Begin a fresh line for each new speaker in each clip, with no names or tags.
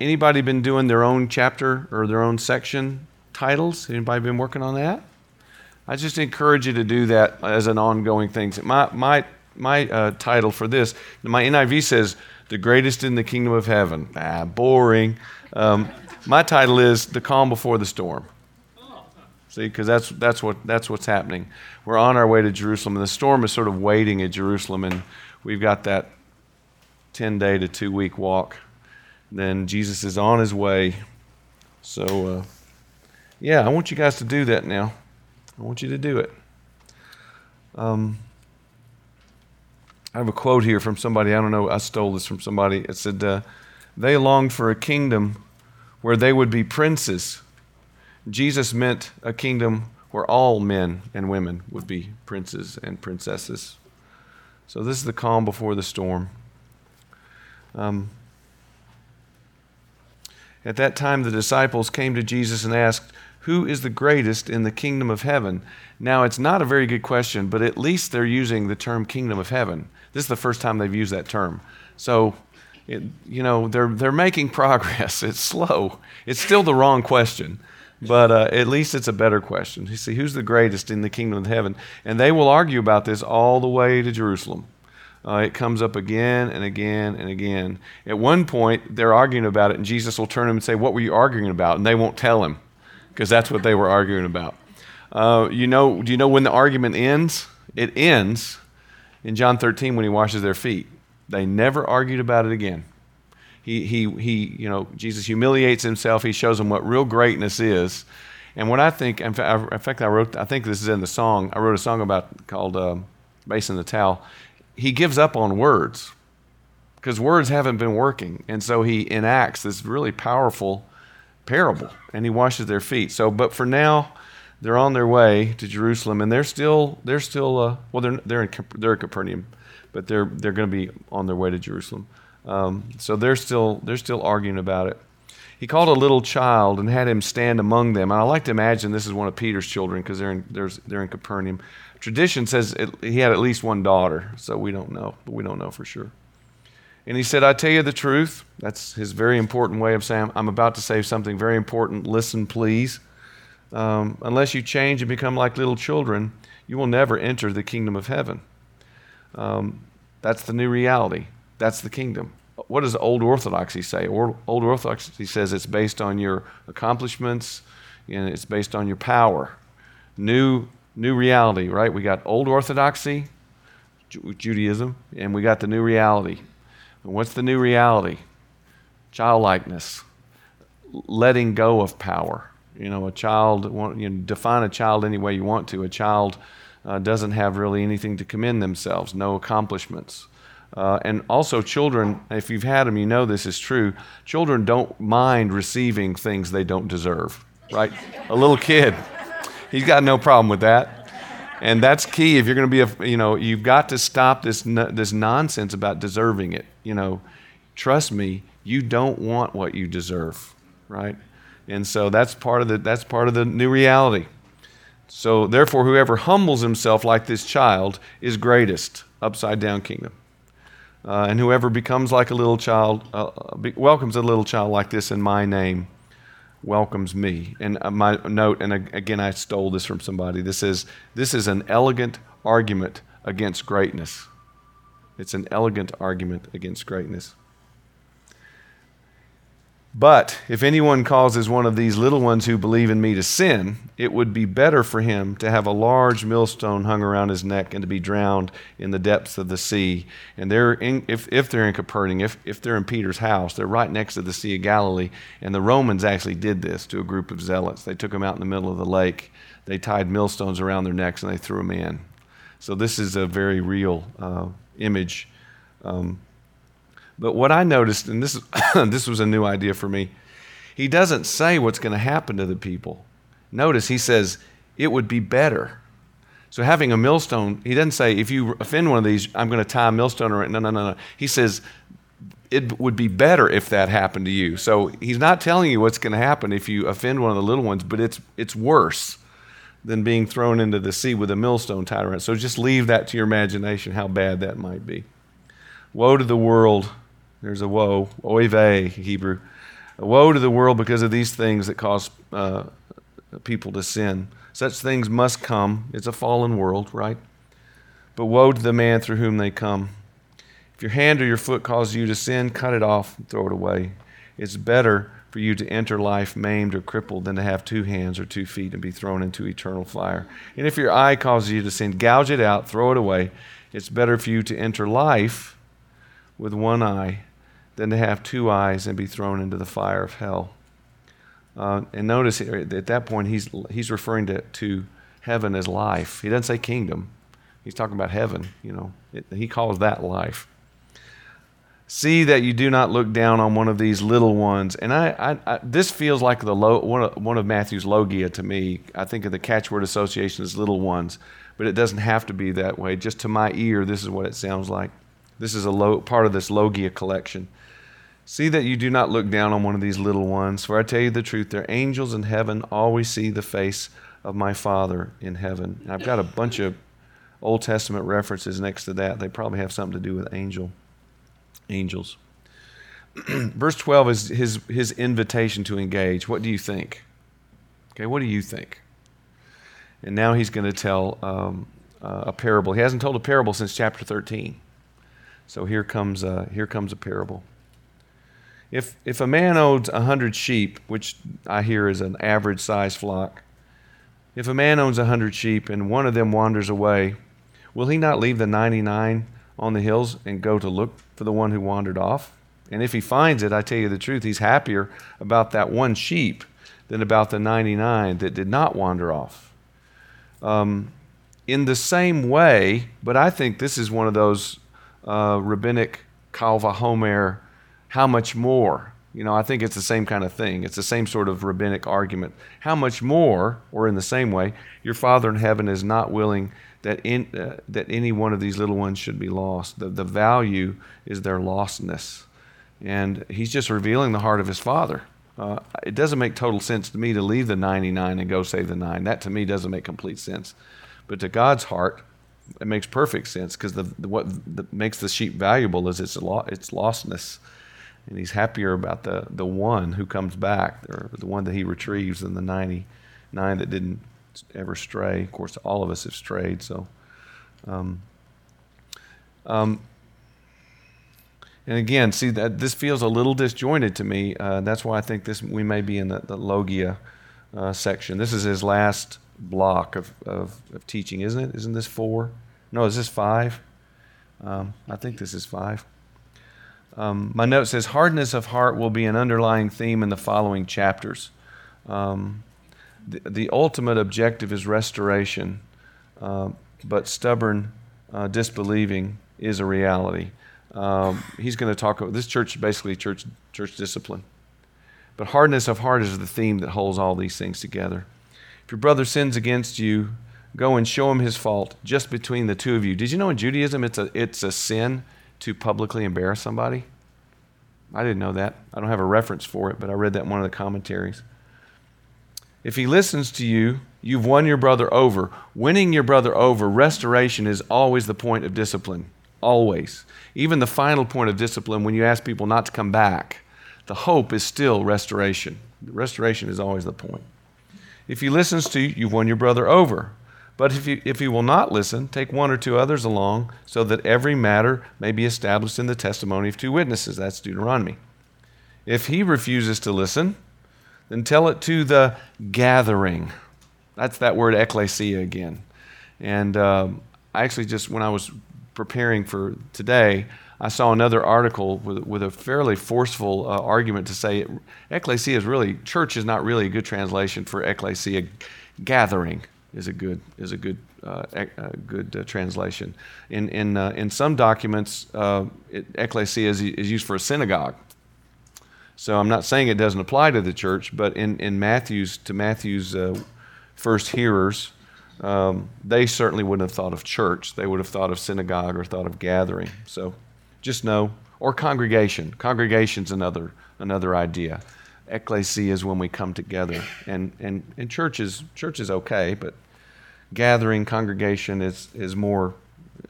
Anybody been doing their own chapter or their own section titles? Anybody been working on that? I just encourage you to do that as an ongoing thing. My, my, my uh, title for this, my NIV says, The Greatest in the Kingdom of Heaven. Ah, boring. Um, my title is The Calm Before the Storm. See, because that's, that's, what, that's what's happening. We're on our way to Jerusalem, and the storm is sort of waiting at Jerusalem, and we've got that 10 day to two week walk. Then Jesus is on his way. So, uh, yeah, I want you guys to do that now. I want you to do it. Um, I have a quote here from somebody. I don't know. I stole this from somebody. It said, uh, They longed for a kingdom where they would be princes. Jesus meant a kingdom where all men and women would be princes and princesses. So, this is the calm before the storm. Um, at that time, the disciples came to Jesus and asked, who is the greatest in the kingdom of heaven? Now, it's not a very good question, but at least they're using the term kingdom of heaven. This is the first time they've used that term. So, it, you know, they're, they're making progress. It's slow. It's still the wrong question, but uh, at least it's a better question. You see, who's the greatest in the kingdom of heaven? And they will argue about this all the way to Jerusalem. Uh, it comes up again and again and again. At one point, they're arguing about it, and Jesus will turn them and say, What were you arguing about? And they won't tell him because that's what they were arguing about. Uh, you know, do you know when the argument ends? It ends in John 13 when he washes their feet. They never argued about it again. He, he, he, you know, Jesus humiliates himself. He shows them what real greatness is. And what I think, in fact, I wrote, I think this is in the song. I wrote a song about called uh, "Basin the Towel." He gives up on words because words haven't been working, and so he enacts this really powerful parable and he washes their feet. So, but for now, they're on their way to Jerusalem and they're still, they're still, uh, well, they're, they're in, they're in Capernaum, but they're, they're going to be on their way to Jerusalem. Um, so they're still, they're still arguing about it. He called a little child and had him stand among them. And I like to imagine this is one of Peter's children because they're in, they're in Capernaum. Tradition says it, he had at least one daughter, so we don't know, we don't know for sure. And he said, I tell you the truth. That's his very important way of saying, I'm about to say something very important. Listen, please. Um, unless you change and become like little children, you will never enter the kingdom of heaven. Um, that's the new reality. That's the kingdom. What does old orthodoxy say? Old orthodoxy says it's based on your accomplishments and it's based on your power. New, new reality, right? We got old orthodoxy, Judaism, and we got the new reality. And what's the new reality? Childlikeness, letting go of power. You know, a child, you know, define a child any way you want to. A child uh, doesn't have really anything to commend themselves, no accomplishments. Uh, and also, children, if you've had them, you know this is true. Children don't mind receiving things they don't deserve, right? a little kid, he's got no problem with that. And that's key if you're going to be a you know you've got to stop this this nonsense about deserving it. You know trust me you don't want what you deserve right? And so that's part of the that's part of the new reality. So therefore whoever humbles himself like this child is greatest upside down kingdom. Uh, and whoever becomes like a little child uh, be, welcomes a little child like this in my name welcomes me. And uh, my note, and again, I stole this from somebody. This is this is an elegant argument against greatness. It's an elegant argument against greatness. But if anyone causes one of these little ones who believe in me to sin, it would be better for him to have a large millstone hung around his neck and to be drowned in the depths of the sea. And they're in, if, if they're in Capernaum, if, if they're in Peter's house, they're right next to the Sea of Galilee. And the Romans actually did this to a group of zealots. They took them out in the middle of the lake, they tied millstones around their necks, and they threw them in. So this is a very real uh, image. Um, but what I noticed, and this, this was a new idea for me, he doesn't say what's going to happen to the people. Notice he says, it would be better. So having a millstone, he doesn't say, if you offend one of these, I'm going to tie a millstone around. No, no, no, no. He says, it would be better if that happened to you. So he's not telling you what's going to happen if you offend one of the little ones, but it's, it's worse than being thrown into the sea with a millstone tied around. So just leave that to your imagination how bad that might be. Woe to the world there's a woe, oy vey, Hebrew, Woe to the world because of these things that cause uh, people to sin. Such things must come. It's a fallen world, right? But woe to the man through whom they come. If your hand or your foot causes you to sin, cut it off and throw it away. It's better for you to enter life maimed or crippled than to have two hands or two feet and be thrown into eternal fire. And if your eye causes you to sin, gouge it out, throw it away. It's better for you to enter life with one eye than to have two eyes and be thrown into the fire of hell. Uh, and notice here, at that point, he's, he's referring to, to heaven as life. He doesn't say kingdom, he's talking about heaven. You know, it, he calls that life. See that you do not look down on one of these little ones. And I, I, I this feels like the low, one, of, one of Matthew's logia to me. I think of the catchword association as little ones, but it doesn't have to be that way. Just to my ear, this is what it sounds like. This is a low, part of this logia collection. See that you do not look down on one of these little ones, for I tell you the truth, their angels in heaven always see the face of my Father in heaven. And I've got a bunch of Old Testament references next to that. They probably have something to do with angel, angels. Verse 12 is his, his invitation to engage. What do you think? Okay, what do you think? And now he's going to tell um, uh, a parable. He hasn't told a parable since chapter 13. So here comes, uh, here comes a parable. If, if a man owns a hundred sheep, which I hear is an average size flock, if a man owns a hundred sheep and one of them wanders away, will he not leave the 99 on the hills and go to look for the one who wandered off? And if he finds it, I tell you the truth, he's happier about that one sheep than about the 99 that did not wander off. Um, in the same way, but I think this is one of those uh, rabbinic Kal Vachomer how much more? You know, I think it's the same kind of thing. It's the same sort of rabbinic argument. How much more, or in the same way, your Father in heaven is not willing that, in, uh, that any one of these little ones should be lost. The, the value is their lostness. And He's just revealing the heart of His Father. Uh, it doesn't make total sense to me to leave the 99 and go save the nine. That to me doesn't make complete sense. But to God's heart, it makes perfect sense because the, the, what the, makes the sheep valuable is its, its lostness and he's happier about the, the one who comes back, or the one that he retrieves, than the 99 that didn't ever stray. Of course, all of us have strayed, so. Um, um, and again, see that this feels a little disjointed to me. Uh, that's why I think this we may be in the, the logia uh, section. This is his last block of, of, of, teaching, isn't it? Isn't this four? No, is this five? Um, I think this is five. Um, my note says hardness of heart will be an underlying theme in the following chapters. Um, the, the, ultimate objective is restoration, uh, but stubborn uh, disbelieving is a reality. Um, he's going to talk about this church, basically church church discipline. But hardness of heart is the theme that holds all these things together. If your brother sins against you, go and show him his fault just between the two of you. Did you know in Judaism it's a, it's a sin to publicly embarrass somebody? I didn't know that. I don't have a reference for it, but I read that in one of the commentaries. If he listens to you, you've won your brother over. Winning your brother over, restoration is always the point of discipline. Always. Even the final point of discipline, when you ask people not to come back, the hope is still restoration. Restoration is always the point. If he listens to you, you've won your brother over. But if he, if he will not listen, take one or two others along, so that every matter may be established in the testimony of two witnesses. That's Deuteronomy. If he refuses to listen, then tell it to the gathering. That's that word ecclesia again. And um, I actually just, when I was preparing for today, I saw another article with, with a fairly forceful uh, argument to say ecclesia is really, church is not really a good translation for ecclesia gathering is a good is a good uh, a good uh, translation. In in uh, in some documents, uh, it, ecclesia is, is used for a synagogue. So I'm not saying it doesn't apply to the church, but in in Matthew's to Matthew's uh, first hearers, um, they certainly wouldn't have thought of church. They would have thought of synagogue or thought of gathering. So just know or congregation. Congregation's another another idea ecclesia is when we come together and and, and church is church is okay but gathering congregation is, is more,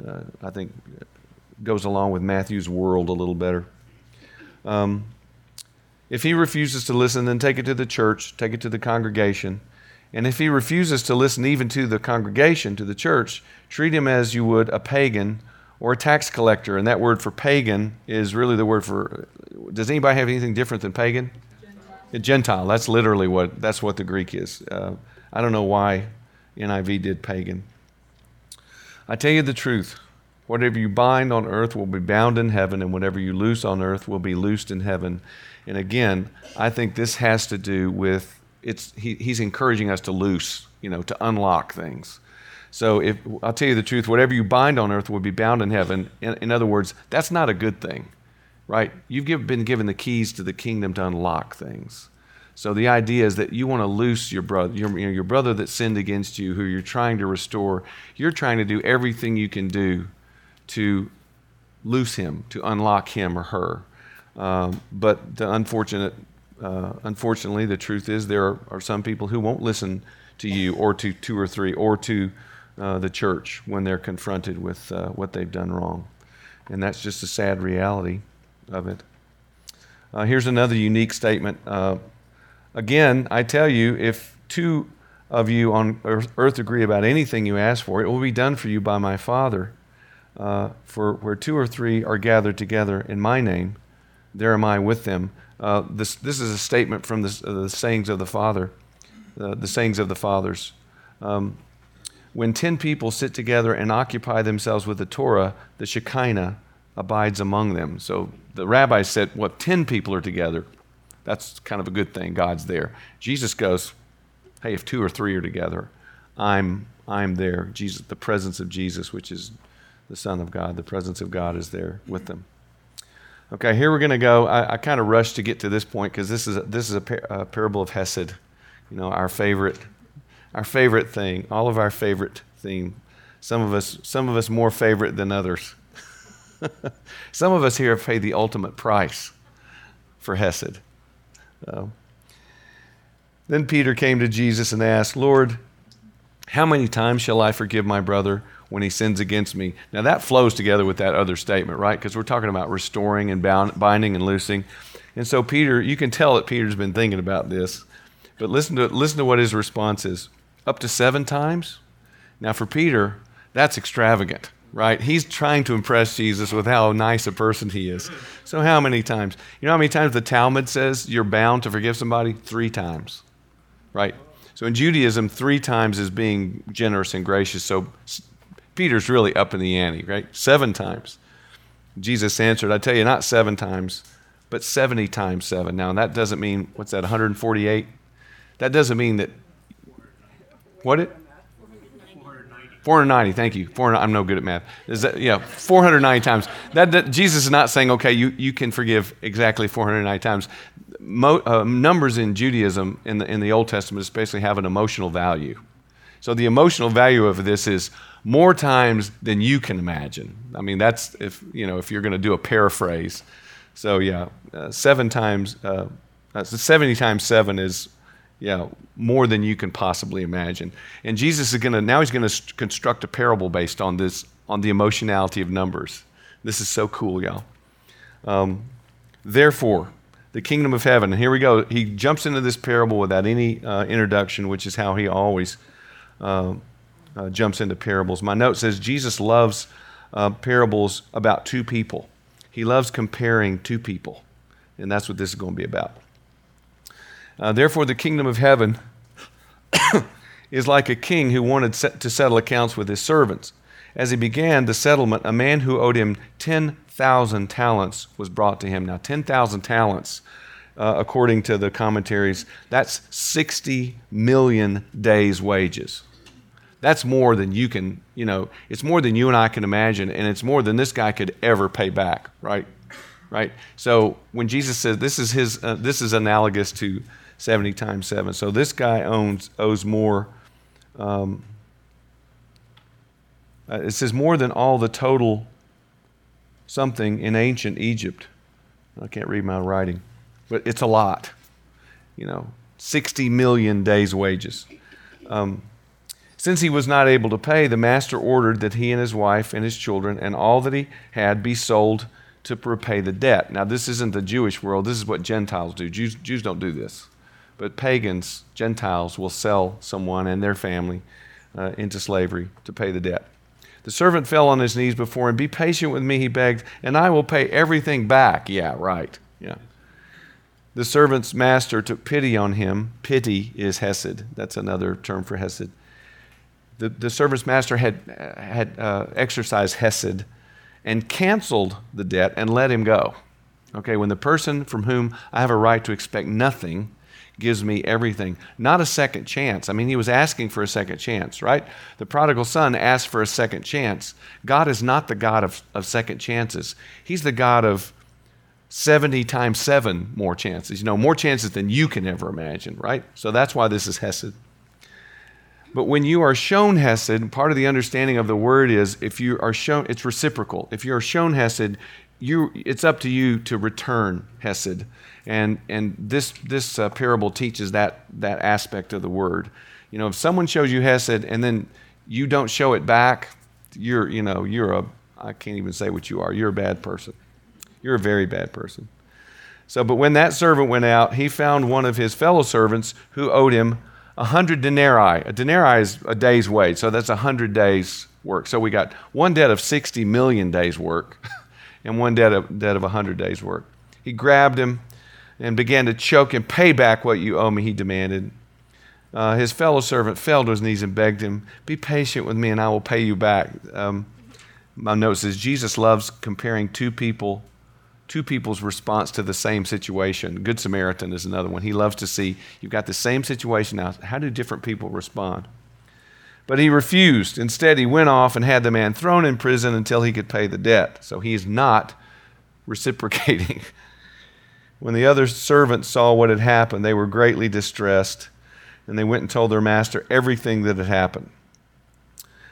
uh, I think, goes along with Matthew's world a little better. Um, If he refuses to listen, then take it to the church, take it to the congregation. And if he refuses to listen even to the congregation, to the church, treat him as you would a pagan or a tax collector. And that word for pagan is really the word for. Does anybody have anything different than pagan? Gentile. Gentile. That's literally what that's what the Greek is. Uh, I don't know why NIV did pagan. I tell you the truth. Whatever you bind on earth will be bound in heaven, and whatever you loose on earth will be loosed in heaven. And again, I think this has to do with it's he, he's encouraging us to loose, you know, to unlock things. So if I'll tell you the truth, whatever you bind on earth will be bound in heaven. In, in other words, that's not a good thing, right? You've give, been given the keys to the kingdom to unlock things. So the idea is that you want to loose your brother, your, you know, your brother that sinned against you, who you're trying to restore. You're trying to do everything you can do to loose him, to unlock him or her. Um, but the unfortunate, uh, unfortunately, the truth is there are, are, some people who won't listen to you or to two or three or to uh, the church when they're confronted with uh, what they've done wrong. And that's just a sad reality of it. Uh, here's another unique statement. Again, I tell you, if two of you on earth agree about anything you ask for, it will be done for you by my Father. Uh, for where two or three are gathered together in my name, there am I with them. Uh, this, this is a statement from the, uh, the sayings of the Father, uh, the sayings of the fathers. Um, when ten people sit together and occupy themselves with the Torah, the Shekinah abides among them. So the rabbis said, well, 10 people are together, that's kind of a good thing. God's there. Jesus goes, hey, if two or three are together, I'm, I'm there. Jesus, the presence of Jesus, which is the Son of God, the presence of God is there with them. Okay, here we're going to go. I, I kind of rushed to get to this point because this is a, this is a, par- a, parable of Hesed. You know, our favorite, our favorite thing, all of our favorite theme. Some of us, some of us more favorite than others. some of us here have paid the ultimate price for Hesed. Then Peter came to Jesus and asked, Lord, how many times shall I forgive my brother when he sins against me. Now that flows together with that other statement, right? Because we're talking about restoring and bound, binding and loosing. And so Peter, you can tell that Peter's been thinking about this. But listen to listen to what his response is. Up to 7 times? Now for Peter, that's extravagant, right? He's trying to impress Jesus with how nice a person he is. So how many times? You know how many times the Talmud says you're bound to forgive somebody? 3 times. Right? So in Judaism, three times is being generous and gracious. So Peter's really up in the ante, right? Seven times. Jesus answered, I tell you, not seven times, but 70 times seven. Now, that doesn't mean, what's that, 148? That doesn't mean that, what it? 490, thank you. 400, I'm no good at math. Is that, yeah, 490 times. That, that, Jesus is not saying, okay, you, you can forgive exactly 490 times. Mo, uh, numbers in Judaism in the, in the Old Testament especially have an emotional value. So the emotional value of this is more times than you can imagine. I mean, that's if you know if you're going to do a paraphrase. So yeah, uh, seven times, uh, uh, seventy times seven is yeah more than you can possibly imagine. And Jesus is going to now he's going to construct a parable based on this on the emotionality of numbers. This is so cool, y'all. Um, therefore, the kingdom of heaven. And here we go. He jumps into this parable without any uh, introduction, which is how he always uh, uh, jumps into parables. My note says Jesus loves uh, parables about two people. He loves comparing two people, and that's what this is going to be about. Uh, Therefore, the kingdom of heaven is like a king who wanted to settle accounts with his servants. As he began the settlement, a man who owed him 10,000 talents was brought to him. Now, 10,000 talents, uh, according to the commentaries, that's 60 million days' wages. That's more than you can, you know, it's more than you and I can imagine, and it's more than this guy could ever pay back, right? Right? So when Jesus says this is his, uh, this is analogous to 70 times 7. So this guy owns, owes more. Um, uh, it says more than all the total something in ancient Egypt. I can't read my writing, but it's a lot. You know, 60 million days' wages. Um, since he was not able to pay, the master ordered that he and his wife and his children and all that he had be sold to repay the debt. Now, this isn't the Jewish world. This is what Gentiles do. Jews, Jews don't do this. But pagans, Gentiles, will sell someone and their family uh, into slavery to pay the debt. The servant fell on his knees before him. Be patient with me, he begged, and I will pay everything back. Yeah, right. Yeah. The servant's master took pity on him. Pity is hesed. That's another term for hesed. The, the servant's master had, had uh, exercised hesed and canceled the debt and let him go. Okay, when the person from whom I have a right to expect nothing gives me everything. Not a second chance. I mean, he was asking for a second chance, right? The prodigal son asked for a second chance. God is not the God of, of second chances, He's the God of 70 times seven more chances. You know, more chances than you can ever imagine, right? So that's why this is Hesed. But when you are shown Hesed, part of the understanding of the word is if you are shown, it's reciprocal. If you are shown Hesed, you, it's up to you to return Hesed. And, and this, this uh, parable teaches that, that aspect of the word. You know, if someone shows you Hesed and then you don't show it back, you're, you know, you're a, I can't even say what you are, you're a bad person. You're a very bad person. So, but when that servant went out, he found one of his fellow servants who owed him a hundred denarii. A denarii is a day's wage, so that's a hundred days' work. So we got one debt of 60 million days' work and one debt of, debt of 100 days' work. He grabbed him and began to choke him. Pay back what you owe me, he demanded. Uh, his fellow servant fell to his knees and begged him, Be patient with me and I will pay you back. Um, my note says Jesus loves comparing two people, two people's response to the same situation. Good Samaritan is another one. He loves to see you've got the same situation now. How do different people respond? But he refused. Instead, he went off and had the man thrown in prison until he could pay the debt. So he is not reciprocating. When the other servants saw what had happened, they were greatly distressed, and they went and told their master everything that had happened.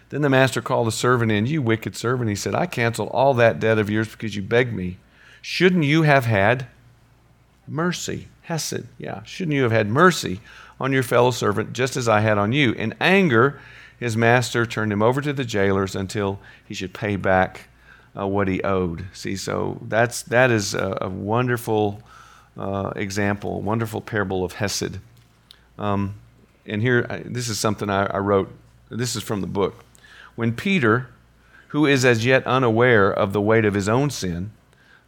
Then the master called the servant in. You wicked servant, he said, I canceled all that debt of yours because you begged me. Shouldn't you have had mercy? Hesed, yeah. Shouldn't you have had mercy on your fellow servant just as I had on you? In anger, his master turned him over to the jailers until he should pay back uh, what he owed. See, so that's, that is a, a wonderful uh, example, wonderful parable of Hesed. Um, and here, this is something I, I wrote. This is from the book. When Peter, who is as yet unaware of the weight of his own sin,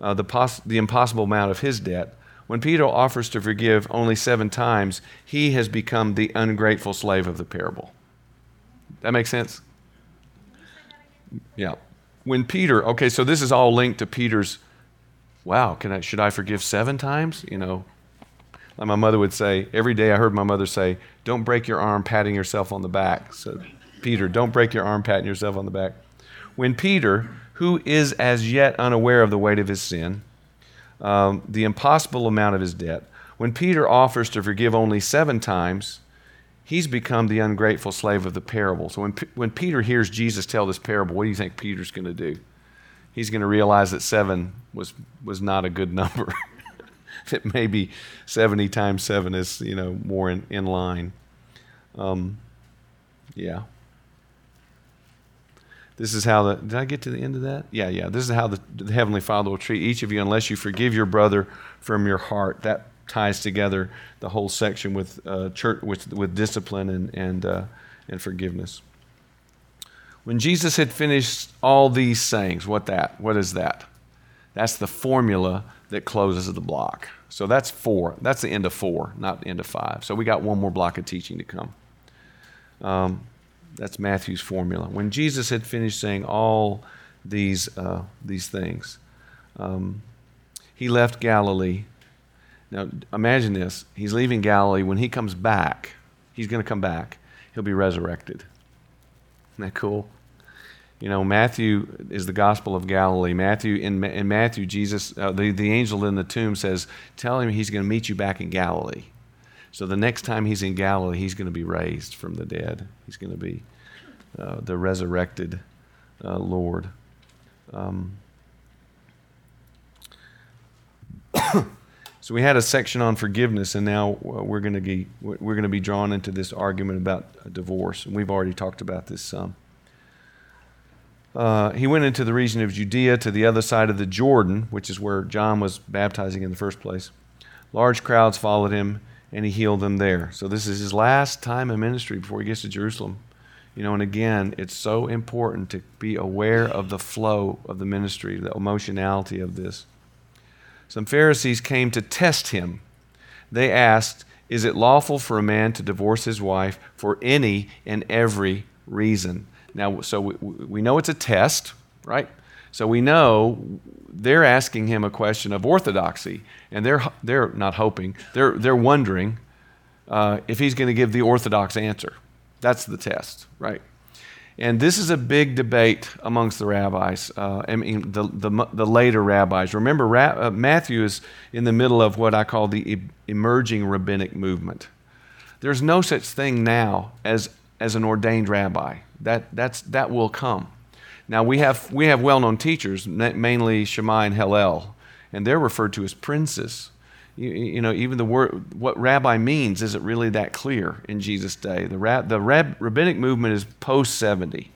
uh, the, the impossible amount of his debt, when Peter offers to forgive only seven times, he has become the ungrateful slave of the parable. That makes sense? Yeah. When Peter, okay, so this is all linked to Peter's, wow, can I, should I forgive seven times? You know, like my mother would say, every day I heard my mother say, don't break your arm patting yourself on the back. So, Peter, don't break your arm patting yourself on the back. When Peter, who is as yet unaware of the weight of his sin, um, the impossible amount of his debt, when Peter offers to forgive only seven times, he's become the ungrateful slave of the parable. So when, when Peter hears Jesus tell this parable, what do you think Peter's going to do? He's going to realize that seven was, was not a good number. that maybe 70 times seven is, you know, more in, in line. Um, yeah. This is how the, did I get to the end of that? Yeah, yeah. This is how the, the Heavenly Father will treat each of you unless you forgive your brother from your heart. That ties together the whole section with uh, church with, with discipline and and uh, and forgiveness. When Jesus had finished all these sayings, what that? What is that? That's the formula that closes the block. So that's four. That's the end of four, not the end of five. So we got one more block of teaching to come. Um, that's Matthew's formula. When Jesus had finished saying all these uh, these things, um, he left Galilee now, imagine this. He's leaving Galilee. When he comes back, he's going to come back. He'll be resurrected. Isn't that cool? You know, Matthew is the Gospel of Galilee. Matthew, in, in Matthew, Jesus, uh, the, the angel in the tomb says, Tell him he's going to meet you back in Galilee. So the next time he's in Galilee, he's going to be raised from the dead. He's going to be uh, the resurrected uh, Lord. Um, So we had a section on forgiveness, and now we're going to be we're going to be drawn into this argument about divorce, and we've already talked about this some. Uh, he went into the region of Judea to the other side of the Jordan, which is where John was baptizing in the first place. Large crowds followed him, and he healed them there. So this is his last time in ministry before he gets to Jerusalem. You know, and again, it's so important to be aware of the flow of the ministry, the emotionality of this. Some Pharisees came to test him. They asked, Is it lawful for a man to divorce his wife for any and every reason? Now, so we, we know it's a test, right? So we know they're asking him a question of orthodoxy, and they're, they're not hoping, they're, they're wondering uh, if he's going to give the orthodox answer. That's the test, right? And this is a big debate amongst the rabbis, uh, I mean, the, the, the, later rabbis. Remember, Ra- uh, Matthew is in the middle of what I call the e- emerging rabbinic movement. There's no such thing now as, as an ordained rabbi. That, that's, that will come. Now, we have, we have well known teachers, mainly Shammai and Hillel, and they're referred to as princes you, you, know, even the word, what rabbi means isn't really that clear in Jesus' day. The, rab, the rab, rabbinic movement is post 70.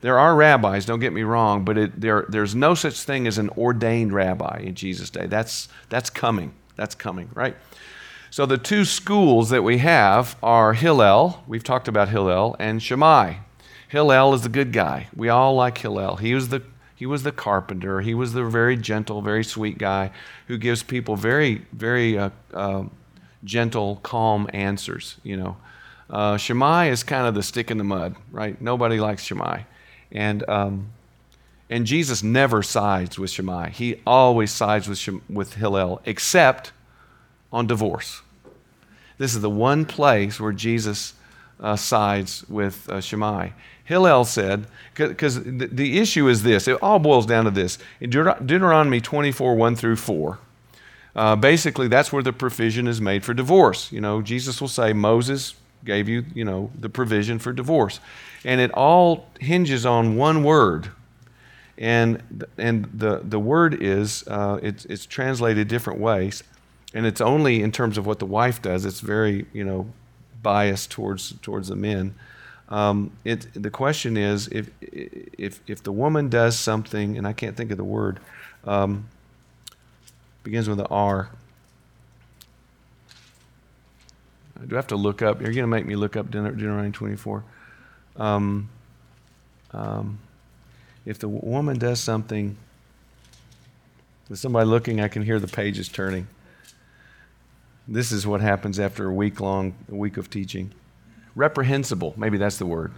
There are rabbis, don't get me wrong, but it, there, there's no such thing as an ordained rabbi in Jesus' day. That's, that's coming. That's coming, right? So the two schools that we have are Hillel, we've talked about Hillel, and Shammai. Hillel is the good guy. We all like Hillel. He was the he was the carpenter. He was the very gentle, very sweet guy who gives people very, very uh, uh, gentle, calm answers. You know, uh, Shammai is kind of the stick in the mud, right? Nobody likes Shammai, and um, and Jesus never sides with Shammai. He always sides with Shem- with Hillel, except on divorce. This is the one place where Jesus uh, sides with uh, Shammai. Hillel said, because the, issue is this, it all boils down to this. In Deuteronomy 24, 1 through 4, uh, basically that's where the provision is made for divorce. You know, Jesus will say, Moses gave you, you know, the provision for divorce. And it all hinges on one word. And, and the, the word is, uh, it's, it's translated different ways. And it's only in terms of what the wife does. It's very, you know, biased towards, towards the men. Um, it, the question is if, if, if the woman does something, and I can't think of the word, um, begins with an R. Do I have to look up? You're going to make me look up Deuteronomy 24. Um, um, if the woman does something, with somebody looking, I can hear the pages turning. This is what happens after a week long, a week of teaching reprehensible. Maybe that's the word.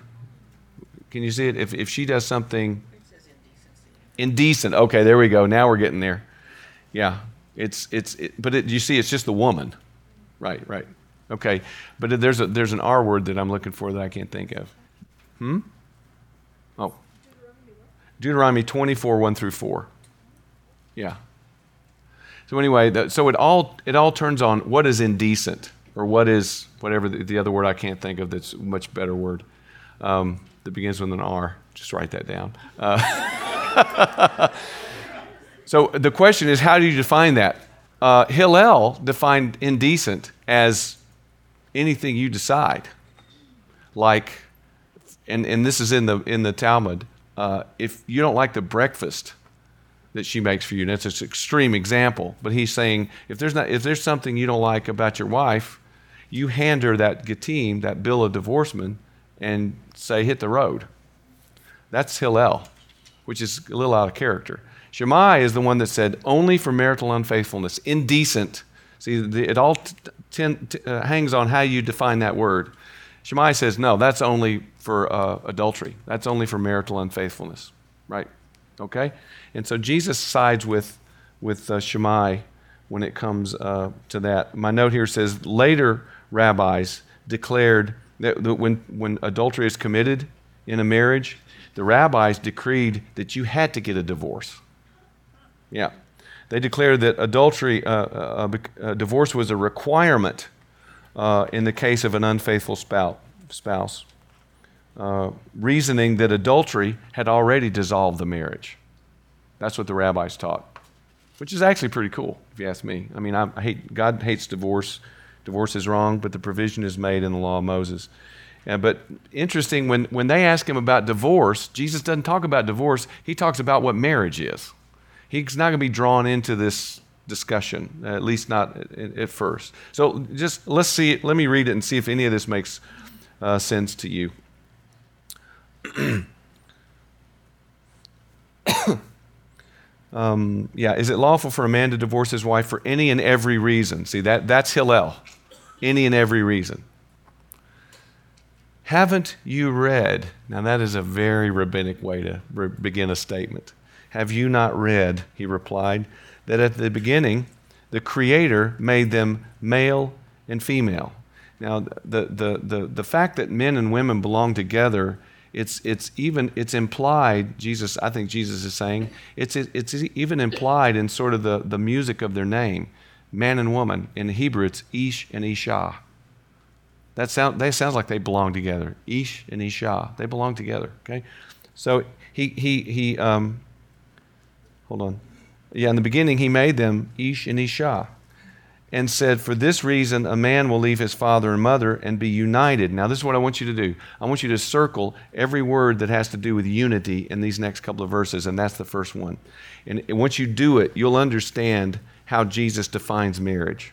Can you see it? If, if she does something indecent. Okay, there we go. Now we're getting there. Yeah, it's it's. It, but it, you see, it's just the woman. Right, right. Okay, but there's a there's an R word that I'm looking for that I can't think of. Hmm. Oh. Deuteronomy 24, 1 through 4. Yeah. So anyway, so it all it all turns on what is indecent or what is whatever the, the, other word I can't think of that's a much better word um, that begins with an R. Just write that down. Uh, so the question is, how do you define that? Uh, Hillel defined indecent as anything you decide, like, and, and this is in the in the Talmud. Uh, if you don't like the breakfast that she makes for you, and that's an extreme example, but he's saying if there's not if there's something you don't like about your wife, you hand her that Gittim, that bill of divorcement, and say, hit the road. That's Hillel, which is a little out of character. Shammai is the one that said, only for marital unfaithfulness, indecent. See, it all t- t- t- uh, hangs on how you define that word. Shammai says, no, that's only for uh, adultery. That's only for marital unfaithfulness, right? Okay? And so Jesus sides with, with uh, Shammai when it comes uh, to that. My note here says, later rabbis declared that when, when adultery is committed in a marriage, the rabbis decreed that you had to get a divorce. Yeah. They declared that adultery, uh, uh, uh, uh divorce was a requirement uh, in the case of an unfaithful spouse, uh, reasoning that adultery had already dissolved the marriage. That's what the rabbis taught, which is actually pretty cool, if you ask me. I mean, I, I hate, God hates divorce Divorce is wrong, but the provision is made in the law of Moses. Yeah, but interesting, when, when they ask him about divorce, Jesus doesn't talk about divorce. He talks about what marriage is. He's not going to be drawn into this discussion, at least not at, at, first. So just let's see. Let me read it and see if any of this makes uh, sense to you. um, yeah, is it lawful for a man to divorce his wife for any and every reason? See, that, that's Hillel. Any and every reason. Haven't you read? Now, that is a very rabbinic way to re- begin a statement. Have you not read, he replied, that at the beginning the Creator made them male and female? Now, the, the, the, the fact that men and women belong together, it's, it's even it's implied, Jesus, I think Jesus is saying, it's, it's even implied in sort of the, the music of their name. Man and woman. In Hebrew, it's Ish and Isha. That sound, they sounds like they belong together. Ish and Isha, they belong together. Okay, so he he he. Um, hold on. Yeah, in the beginning, he made them Ish and Isha, and said, "For this reason, a man will leave his father and mother and be united." Now, this is what I want you to do. I want you to circle every word that has to do with unity in these next couple of verses, and that's the first one. And once you do it, you'll understand how Jesus defines marriage.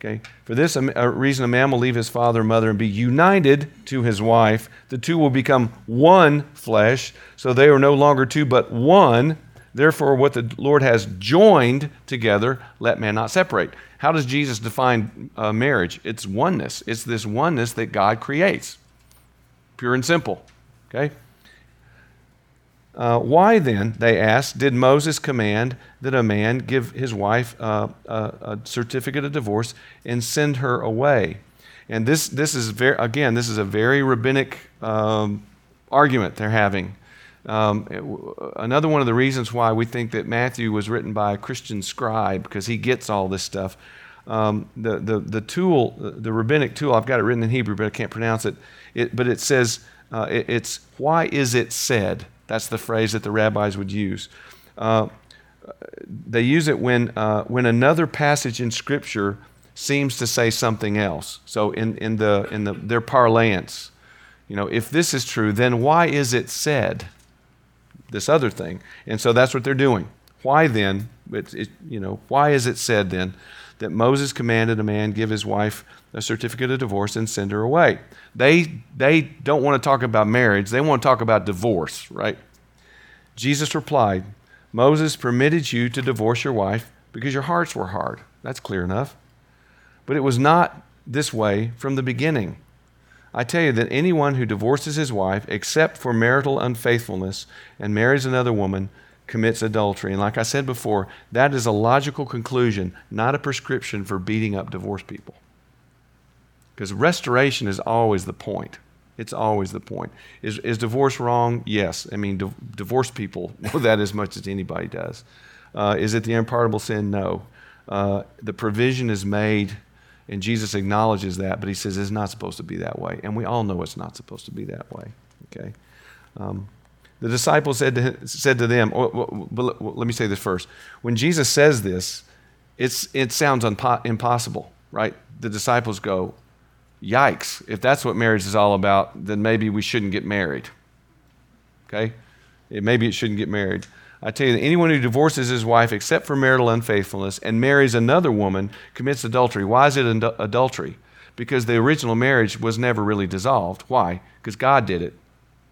Okay? For this reason, a man will leave his father and mother and be united to his wife. The two will become one flesh, so they are no longer two, but one. Therefore, what the Lord has joined together, let man not separate. How does Jesus define uh, marriage? It's oneness. It's this oneness that God creates, pure and simple. Okay? Uh, why then, they asked, did Moses command that a man give his wife uh, a, a, certificate of divorce and send her away? And this, this is very, again, this is a very rabbinic um, argument they're having. Um, it, another one of the reasons why we think that Matthew was written by a Christian scribe, because he gets all this stuff. Um, the, the, the tool, the rabbinic tool, I've got it written in Hebrew, but I can't pronounce it. it but it says, uh, it, it's, why is it said? That's the phrase that the rabbis would use. Uh, they use it when, uh, when another passage in Scripture seems to say something else. So in, in, the, in the, their parlance, you know, if this is true, then why is it said this other thing? And so that's what they're doing. Why then, it, it, you know, why is it said then that Moses commanded a man give his wife a certificate of divorce and send her away? They, they don't want to talk about marriage, they want to talk about divorce, right? Jesus replied, Moses permitted you to divorce your wife because your hearts were hard. That's clear enough. But it was not this way from the beginning. I tell you that anyone who divorces his wife, except for marital unfaithfulness, and marries another woman, commits adultery. And like I said before, that is a logical conclusion, not a prescription for beating up divorced people. Because restoration is always the point. It's always the point. Is, is divorce wrong? Yes. I mean, di- divorced people know that as much as anybody does. Uh, is it the unpardonable sin? No. Uh, the provision is made, and Jesus acknowledges that, but he says it's not supposed to be that way. And we all know it's not supposed to be that way. Okay? Um, the disciples said to, said to them, oh, well, well, well, let me say this first. When Jesus says this, it's, it sounds unpo- impossible, right? The disciples go, yikes, if that's what marriage is all about, then maybe we shouldn't get married. Okay? Maybe it shouldn't get married. I tell you that anyone who divorces his wife except for marital unfaithfulness and marries another woman commits adultery. Why is it adultery? Because the original marriage was never really dissolved. Why? Because God did it.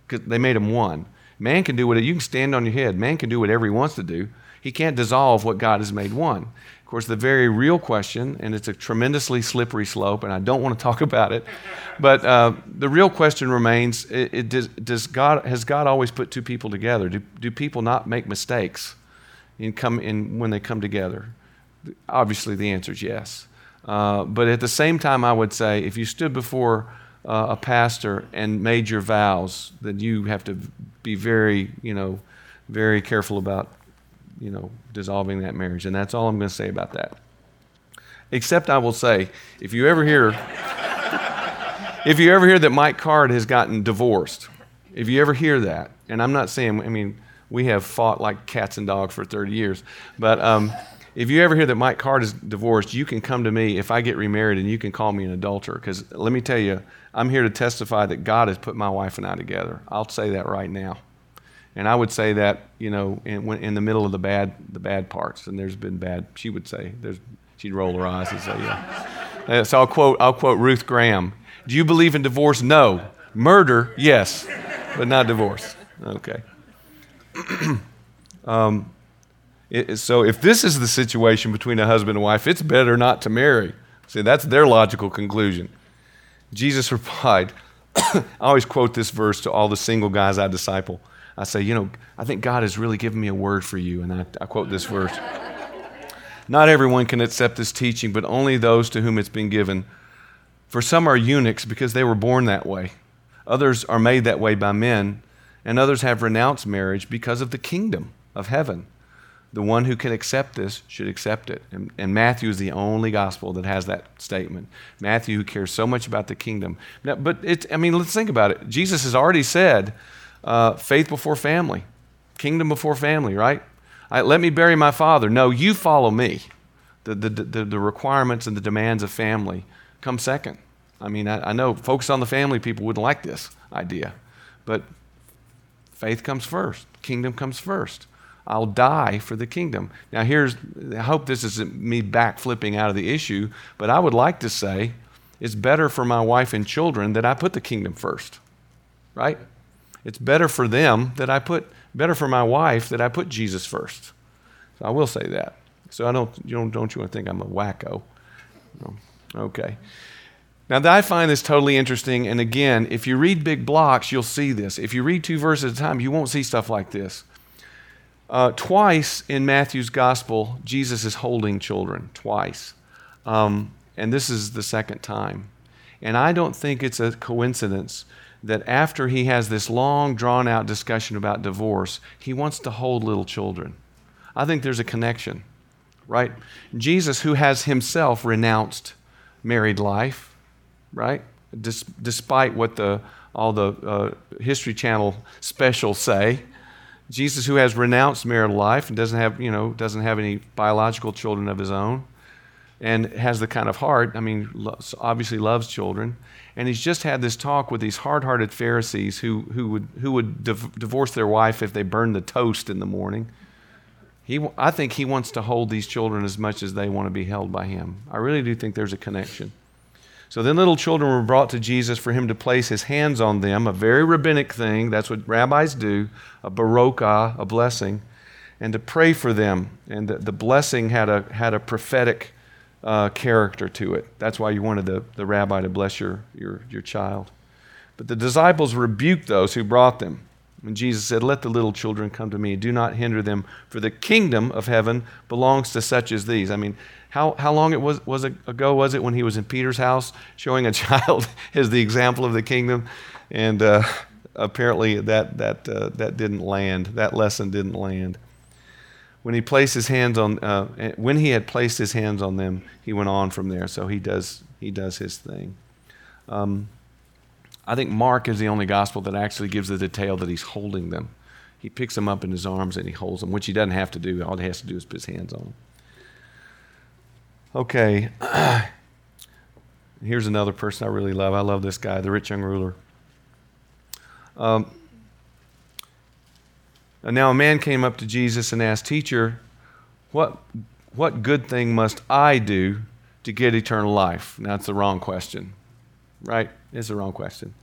Because they made them one. Man can do what you can stand on your head. Man can do whatever he wants to do. He can't dissolve what God has made one Of course, the very real question, and it's a tremendously slippery slope, and I don't want to talk about it, but uh, the real question remains: it, it does, does, God has God always put two people together? Do, do people not make mistakes in come in when they come together? Obviously, the answer is yes. Uh, but at the same time, I would say if you stood before uh, a pastor and made your vows, then you have to be very, you know, very careful about you know, dissolving that marriage. And that's all I'm going to say about that. Except I will say, if you ever hear, if you ever hear that Mike Card has gotten divorced, if you ever hear that, and I'm not saying, I mean, we have fought like cats and dogs for 30 years, but um, if you ever hear that Mike Card is divorced, you can come to me if I get remarried and you can call me an adulterer. Because let me tell you, I'm here to testify that God has put my wife and I together. I'll say that right now. And I would say that, you know, in, in the middle of the bad, the bad parts, and there's been bad, she would say, there's, she'd roll her eyes and say, yeah. Uh, so I'll quote, I'll quote Ruth Graham. Do you believe in divorce? No. Murder? Yes. But not divorce. Okay. um, so if this is the situation between a husband and wife, it's better not to marry. See, that's their logical conclusion. Jesus replied, I always quote this verse to all the single guys I disciple. I say, you know, I think God has really given me a word for you. And I, I quote this verse Not everyone can accept this teaching, but only those to whom it's been given. For some are eunuchs because they were born that way, others are made that way by men, and others have renounced marriage because of the kingdom of heaven. The one who can accept this should accept it. And, and, Matthew is the only gospel that has that statement. Matthew, who cares so much about the kingdom. Now, but it's, I mean, let's think about it. Jesus has already said uh, faith before family, kingdom before family, right? I, let me bury my father. No, you follow me. The, the, the, the requirements and the demands of family come second. I mean, I, I know focus on the family people wouldn't like this idea, but faith comes first, kingdom comes first. I'll die for the kingdom. Now, here's, I hope this isn't me backflipping out of the issue, but I would like to say it's better for my wife and children that I put the kingdom first, right? It's better for them that I put, better for my wife that I put Jesus first. So I will say that. So I don't, you don't, don't you want to think I'm a wacko? No. Okay. Now, I find this totally interesting. And again, if you read big blocks, you'll see this. If you read two verses at a time, you won't see stuff like this. Uh, twice in Matthew's gospel, Jesus is holding children, twice. Um, and this is the second time. And I don't think it's a coincidence that after he has this long, drawn out discussion about divorce, he wants to hold little children. I think there's a connection, right? Jesus, who has himself renounced married life, right? Des- despite what the, all the uh, History Channel specials say, Jesus, who has renounced marital life and doesn't have, you know, doesn't have any biological children of his own, and has the kind of heart, I mean, obviously loves children, and he's just had this talk with these hard-hearted Pharisees who, who would, who would div- divorce their wife if they burned the toast in the morning. He, I think he wants to hold these children as much as they want to be held by him. I really do think there's a connection. So then little children were brought to Jesus for him to place his hands on them, a very rabbinic thing. That's what rabbis do, a barakah, a blessing, and to pray for them. And the, the blessing had a, had a prophetic uh, character to it. That's why you wanted the, the rabbi to bless your, your, your child. But the disciples rebuked those who brought them. And Jesus said, Let the little children come to me. Do not hinder them, for the kingdom of heaven belongs to such as these. I mean, how, how long it was, was it ago was it when he was in Peter's house showing a child as the example of the kingdom? And uh, apparently that, that, uh, that didn't land. That lesson didn't land. When he placed his hands on, uh, when he had placed his hands on them, he went on from there. So he does, he does his thing. Um, I think Mark is the only gospel that actually gives the detail that he's holding them. He picks them up in his arms and he holds them, which he doesn't have to do. All he has to do is put his hands on them. Okay. Here's another person I really love. I love this guy, the rich young ruler. Um, now a man came up to Jesus and asked, Teacher, what, what good thing must I do to get eternal life? Now, that's the wrong question, right? It's the wrong question.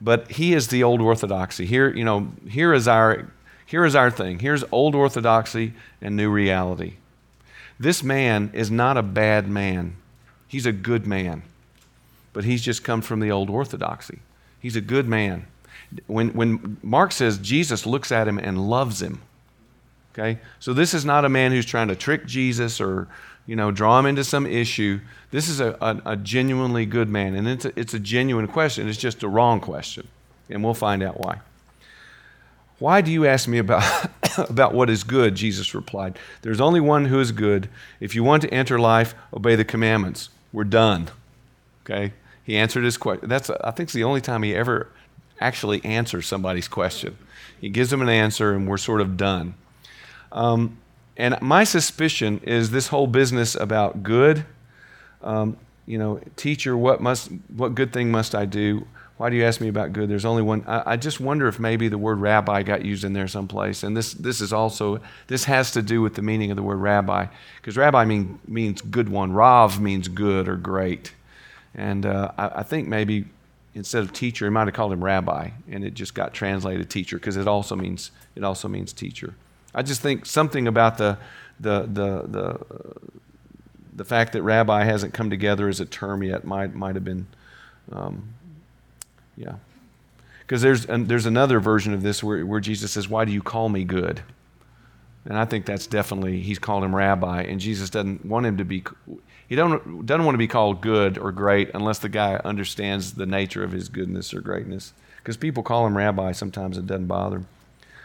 But he is the old orthodoxy. Here, you know, here is our, here is our thing. Here's old orthodoxy and new reality. This man is not a bad man, he's a good man. But he's just come from the old orthodoxy. He's a good man. When, when Mark says Jesus looks at him and loves him, okay? So this is not a man who's trying to trick Jesus or, you know, draw him into some issue. This is a, a, a genuinely good man. And it's a, it's a genuine question. It's just a wrong question. And we'll find out why. Why do you ask me about, about what is good? Jesus replied. There's only one who is good. If you want to enter life, obey the commandments. We're done. Okay? He answered his question. That's, I think, it's the only time he ever actually answers somebody's question. He gives them an answer, and we're sort of done. Um, and my suspicion is this whole business about good. Um, you know, teacher, what must, what good thing must I do? Why do you ask me about good? There's only one. I, I just wonder if maybe the word rabbi got used in there someplace. And this, this is also, this has to do with the meaning of the word rabbi. Because rabbi mean, means good one. Rav means good or great. And uh, I, I think maybe instead of teacher, he might have called him rabbi, and it just got translated teacher because it also means it also means teacher. I just think something about the the the the the fact that rabbi hasn't come together as a term yet might might have been, um, yeah. Because there's there's another version of this where, where Jesus says, "Why do you call me good?" And I think that's definitely he's called him rabbi, and Jesus doesn't want him to be. He don't, doesn't want to be called good or great unless the guy understands the nature of his goodness or greatness. Because people call him rabbi, sometimes it doesn't bother him.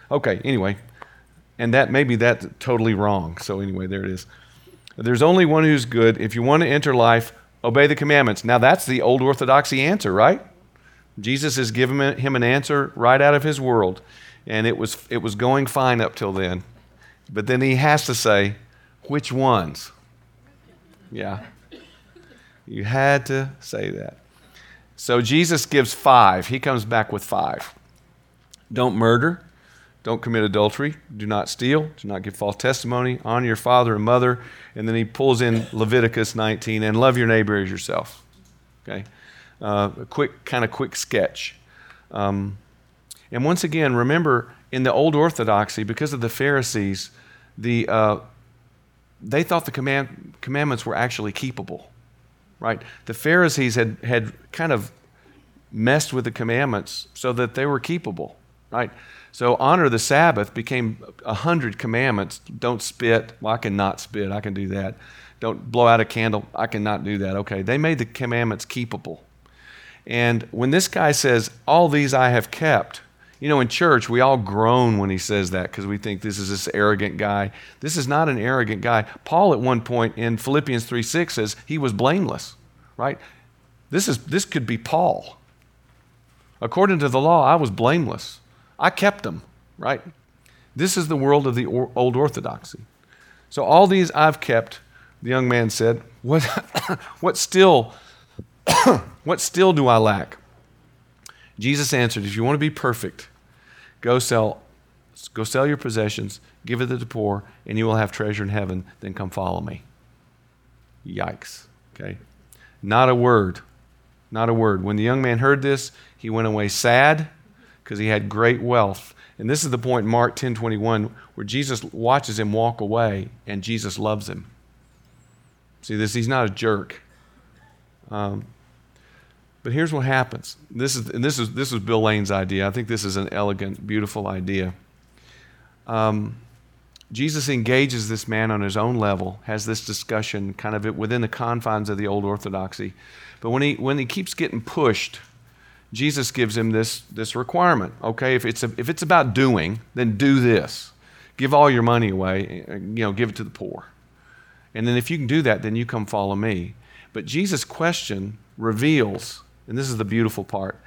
Okay, anyway, and that maybe that's totally wrong. So anyway, there it is. There's only one who's good. If you want to enter life, obey the commandments. Now that's the old orthodoxy answer, right? Jesus has given him an answer right out of his world, and it was it was going fine up till then. But then he has to say, which ones? Yeah. You had to say that. So Jesus gives five. He comes back with five. Don't murder. Don't commit adultery. Do not steal. Do not give false testimony. Honor your father and mother. And then he pulls in Leviticus 19 and love your neighbor as yourself. Okay? Uh, a quick, kind of quick sketch. Um, and once again, remember in the old orthodoxy, because of the Pharisees, the, uh, they thought the command, commandments were actually keepable, right? The Pharisees had, had kind of messed with the commandments so that they were keepable, right? So honor the Sabbath became a hundred commandments. Don't spit. Well, I can not spit. I can do that. Don't blow out a candle. I cannot do that. Okay. They made the commandments keepable. And when this guy says, All these I have kept, you know, in church, we all groan when he says that because we think this is this arrogant guy. This is not an arrogant guy. Paul, at one point in Philippians 3 6, says he was blameless, right? This, is, this could be Paul. According to the law, I was blameless. I kept them, right? This is the world of the old orthodoxy. So all these I've kept, the young man said, what, what still, what still do I lack? Jesus answered, if you want to be perfect, Go sell, go sell your possessions, give it to the poor, and you will have treasure in heaven. Then come follow me. Yikes. Okay. Not a word. Not a word. When the young man heard this, he went away sad because he had great wealth. And this is the point Mark 10 21 where Jesus watches him walk away and Jesus loves him. See this? He's not a jerk. Um, but here's what happens. This is, and this is, this was Bill Lane's idea. I think this is an elegant, beautiful idea. Um, Jesus engages this man on his own level, has this discussion kind of within the confines of the old orthodoxy. But when he, when he keeps getting pushed, Jesus gives him this, this requirement. Okay, if it's, a, if it's about doing, then do this. Give all your money away, eh, eh, you know, give it to the poor. And then if you can do that, then you come follow me. But Jesus' question reveals and this is the beautiful part.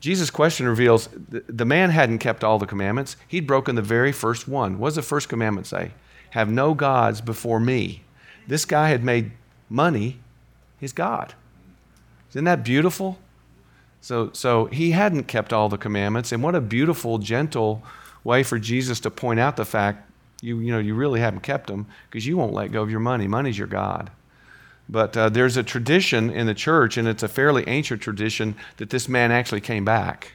Jesus' question reveals the man hadn't kept all the commandments. He'd broken the very first one. What does the first commandment say? Have no gods before me. This guy had made money his God. Isn't that beautiful? So, so he hadn't kept all the commandments. And what a beautiful, gentle way for Jesus to point out the fact you, you, know, you really haven't kept them because you won't let go of your money. Money's your God. But uh, there's a tradition in the church, and it's a fairly ancient tradition, that this man actually came back.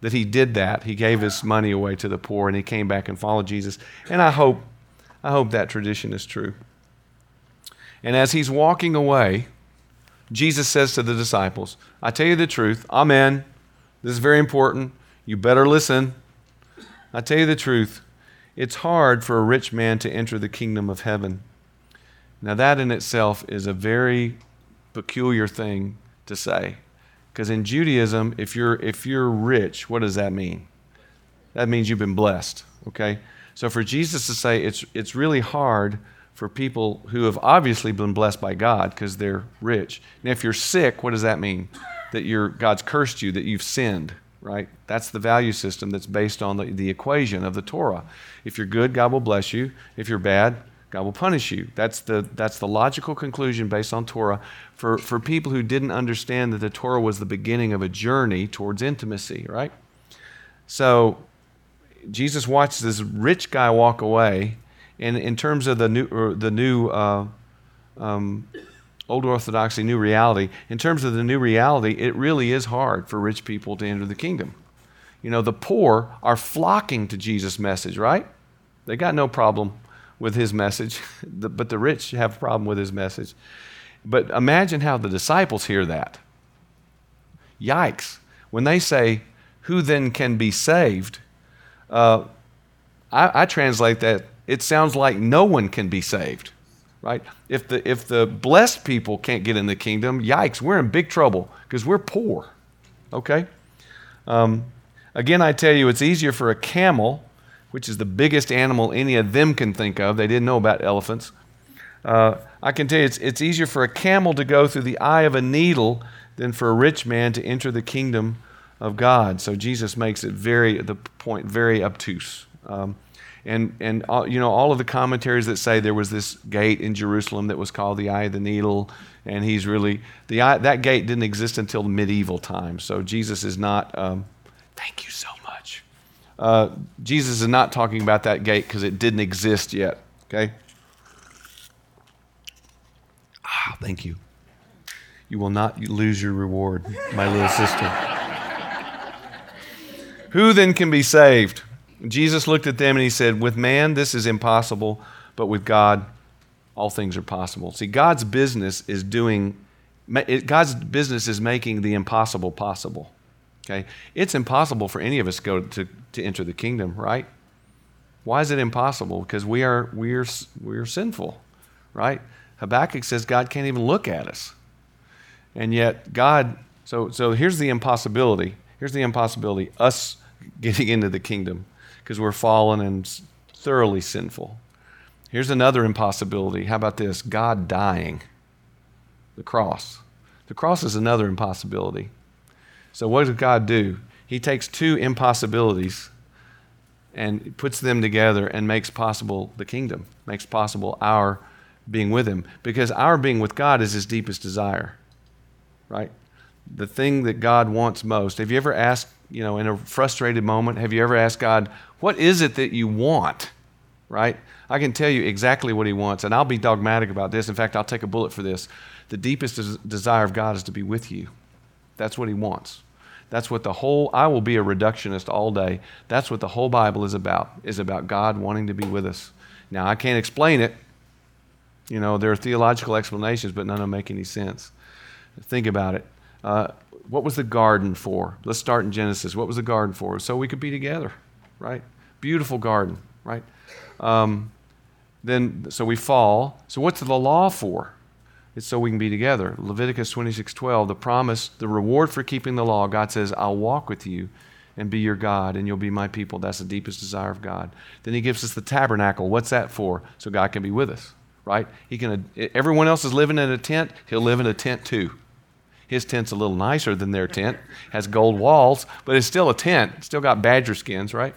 That he did that. He gave his money away to the poor, and he came back and followed Jesus. And I hope, I hope that tradition is true. And as he's walking away, Jesus says to the disciples, I tell you the truth, Amen. This is very important. You better listen. I tell you the truth. It's hard for a rich man to enter the kingdom of heaven. Now, that in itself is a very peculiar thing to say. Because in Judaism, if you're, if you're rich, what does that mean? That means you've been blessed, okay? So for Jesus to say it's, it's really hard for people who have obviously been blessed by God because they're rich. Now, if you're sick, what does that mean? That you're, God's cursed you, that you've sinned. right? That's the value system that's based on the, the equation of the Torah. If you're good, God will bless you. If you're bad, God will punish you. That's the, that's the logical conclusion based on Torah for, for people who didn't understand that the Torah was the beginning of a journey towards intimacy, right? So Jesus watched this rich guy walk away, and in terms of the new, the new uh, um, old orthodoxy, new reality, in terms of the new reality, it really is hard for rich people to enter the kingdom. You know, the poor are flocking to Jesus' message, right? They got no problem with his message, but the rich have a problem with his message. But imagine how the disciples hear that. Yikes. When they say, Who then can be saved? Uh, I, I translate that, it sounds like no one can be saved right? If the, if the blessed people can't get in the kingdom, yikes, we're in big trouble because we're poor, okay? Um, again, I tell you, it's easier for a camel, which is the biggest animal any of them can think of. They didn't know about elephants. Uh, I can tell you, it's, it's easier for a camel to go through the eye of a needle than for a rich man to enter the kingdom of God. So Jesus makes it very, the point very obtuse. Um, and and all, you know all of the commentaries that say there was this gate in Jerusalem that was called the Eye of the Needle, and he's really the eye, that gate didn't exist until medieval times. So Jesus is not. Um, thank you so much. Uh, Jesus is not talking about that gate because it didn't exist yet. Okay. Ah, thank you. You will not lose your reward, my little sister. Who then can be saved? Jesus looked at them and he said, With man, this is impossible, but with God, all things are possible. See, God's business is doing, God's business is making the impossible possible. Okay? It's impossible for any of us go to, to enter the kingdom, right? Why is it impossible? Because we are, we are, we are sinful, right? Habakkuk says God can't even look at us. And yet, God, so, so here's the impossibility. Here's the impossibility us getting into the kingdom because we're fallen and thoroughly sinful. Here's another impossibility. How about this? God dying. The cross. The cross is another impossibility. So, what does God do? He takes two impossibilities and puts them together and makes possible the kingdom, makes possible our being with Him. Because our being with God is His deepest desire, right? The thing that God wants most. Have you ever asked, you know, in a frustrated moment, have you ever asked God, what is it that you want? Right? I can tell you exactly what he wants, and I'll be dogmatic about this. In fact, I'll take a bullet for this. The deepest des- desire of God is to be with you. That's what he wants. That's what the whole I will be a reductionist all day. That's what the whole Bible is about, is about God wanting to be with us. Now, I can't explain it. You know, there are theological explanations, but none of them make any sense. Think about it. Uh, what was the garden for? Let's start in Genesis. What was the garden for? So we could be together, right? Beautiful garden, right? Um, then, so we fall. So what's the law for? It's so we can be together. Leviticus 26 12, the promise, the reward for keeping the law, God says, I'll walk with you and be your God, and you'll be my people. That's the deepest desire of God. Then he gives us the tabernacle. What's that for? So God can be with us, right? He can, everyone else is living in a tent, he'll live in a tent too. His tent's a little nicer than their tent, has gold walls, but it's still a tent. It's still got badger skins, right?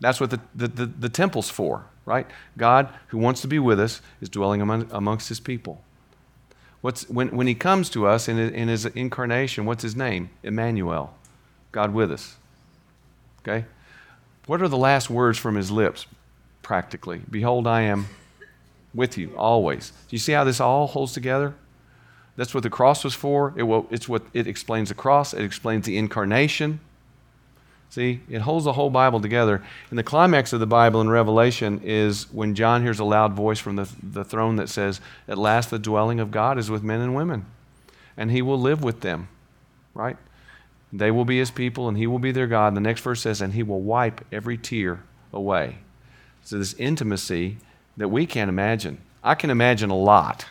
That's what the, the, the, the, temple's for, right? God, who wants to be with us, is dwelling among, amongst his people. What's, when, when he comes to us in, in his incarnation, what's his name? Emmanuel, God with us. Okay? What are the last words from his lips, practically? Behold, I am with you always. Do you see how this all holds together? That's what the cross was for. It, will, it's what it explains the cross. It explains the incarnation. See, it holds the whole Bible together. And the climax of the Bible in Revelation is when John hears a loud voice from the, the throne that says, At last the dwelling of God is with men and women, and he will live with them, right? They will be his people, and he will be their God. And the next verse says, And he will wipe every tear away. So, this intimacy that we can't imagine. I can imagine a lot.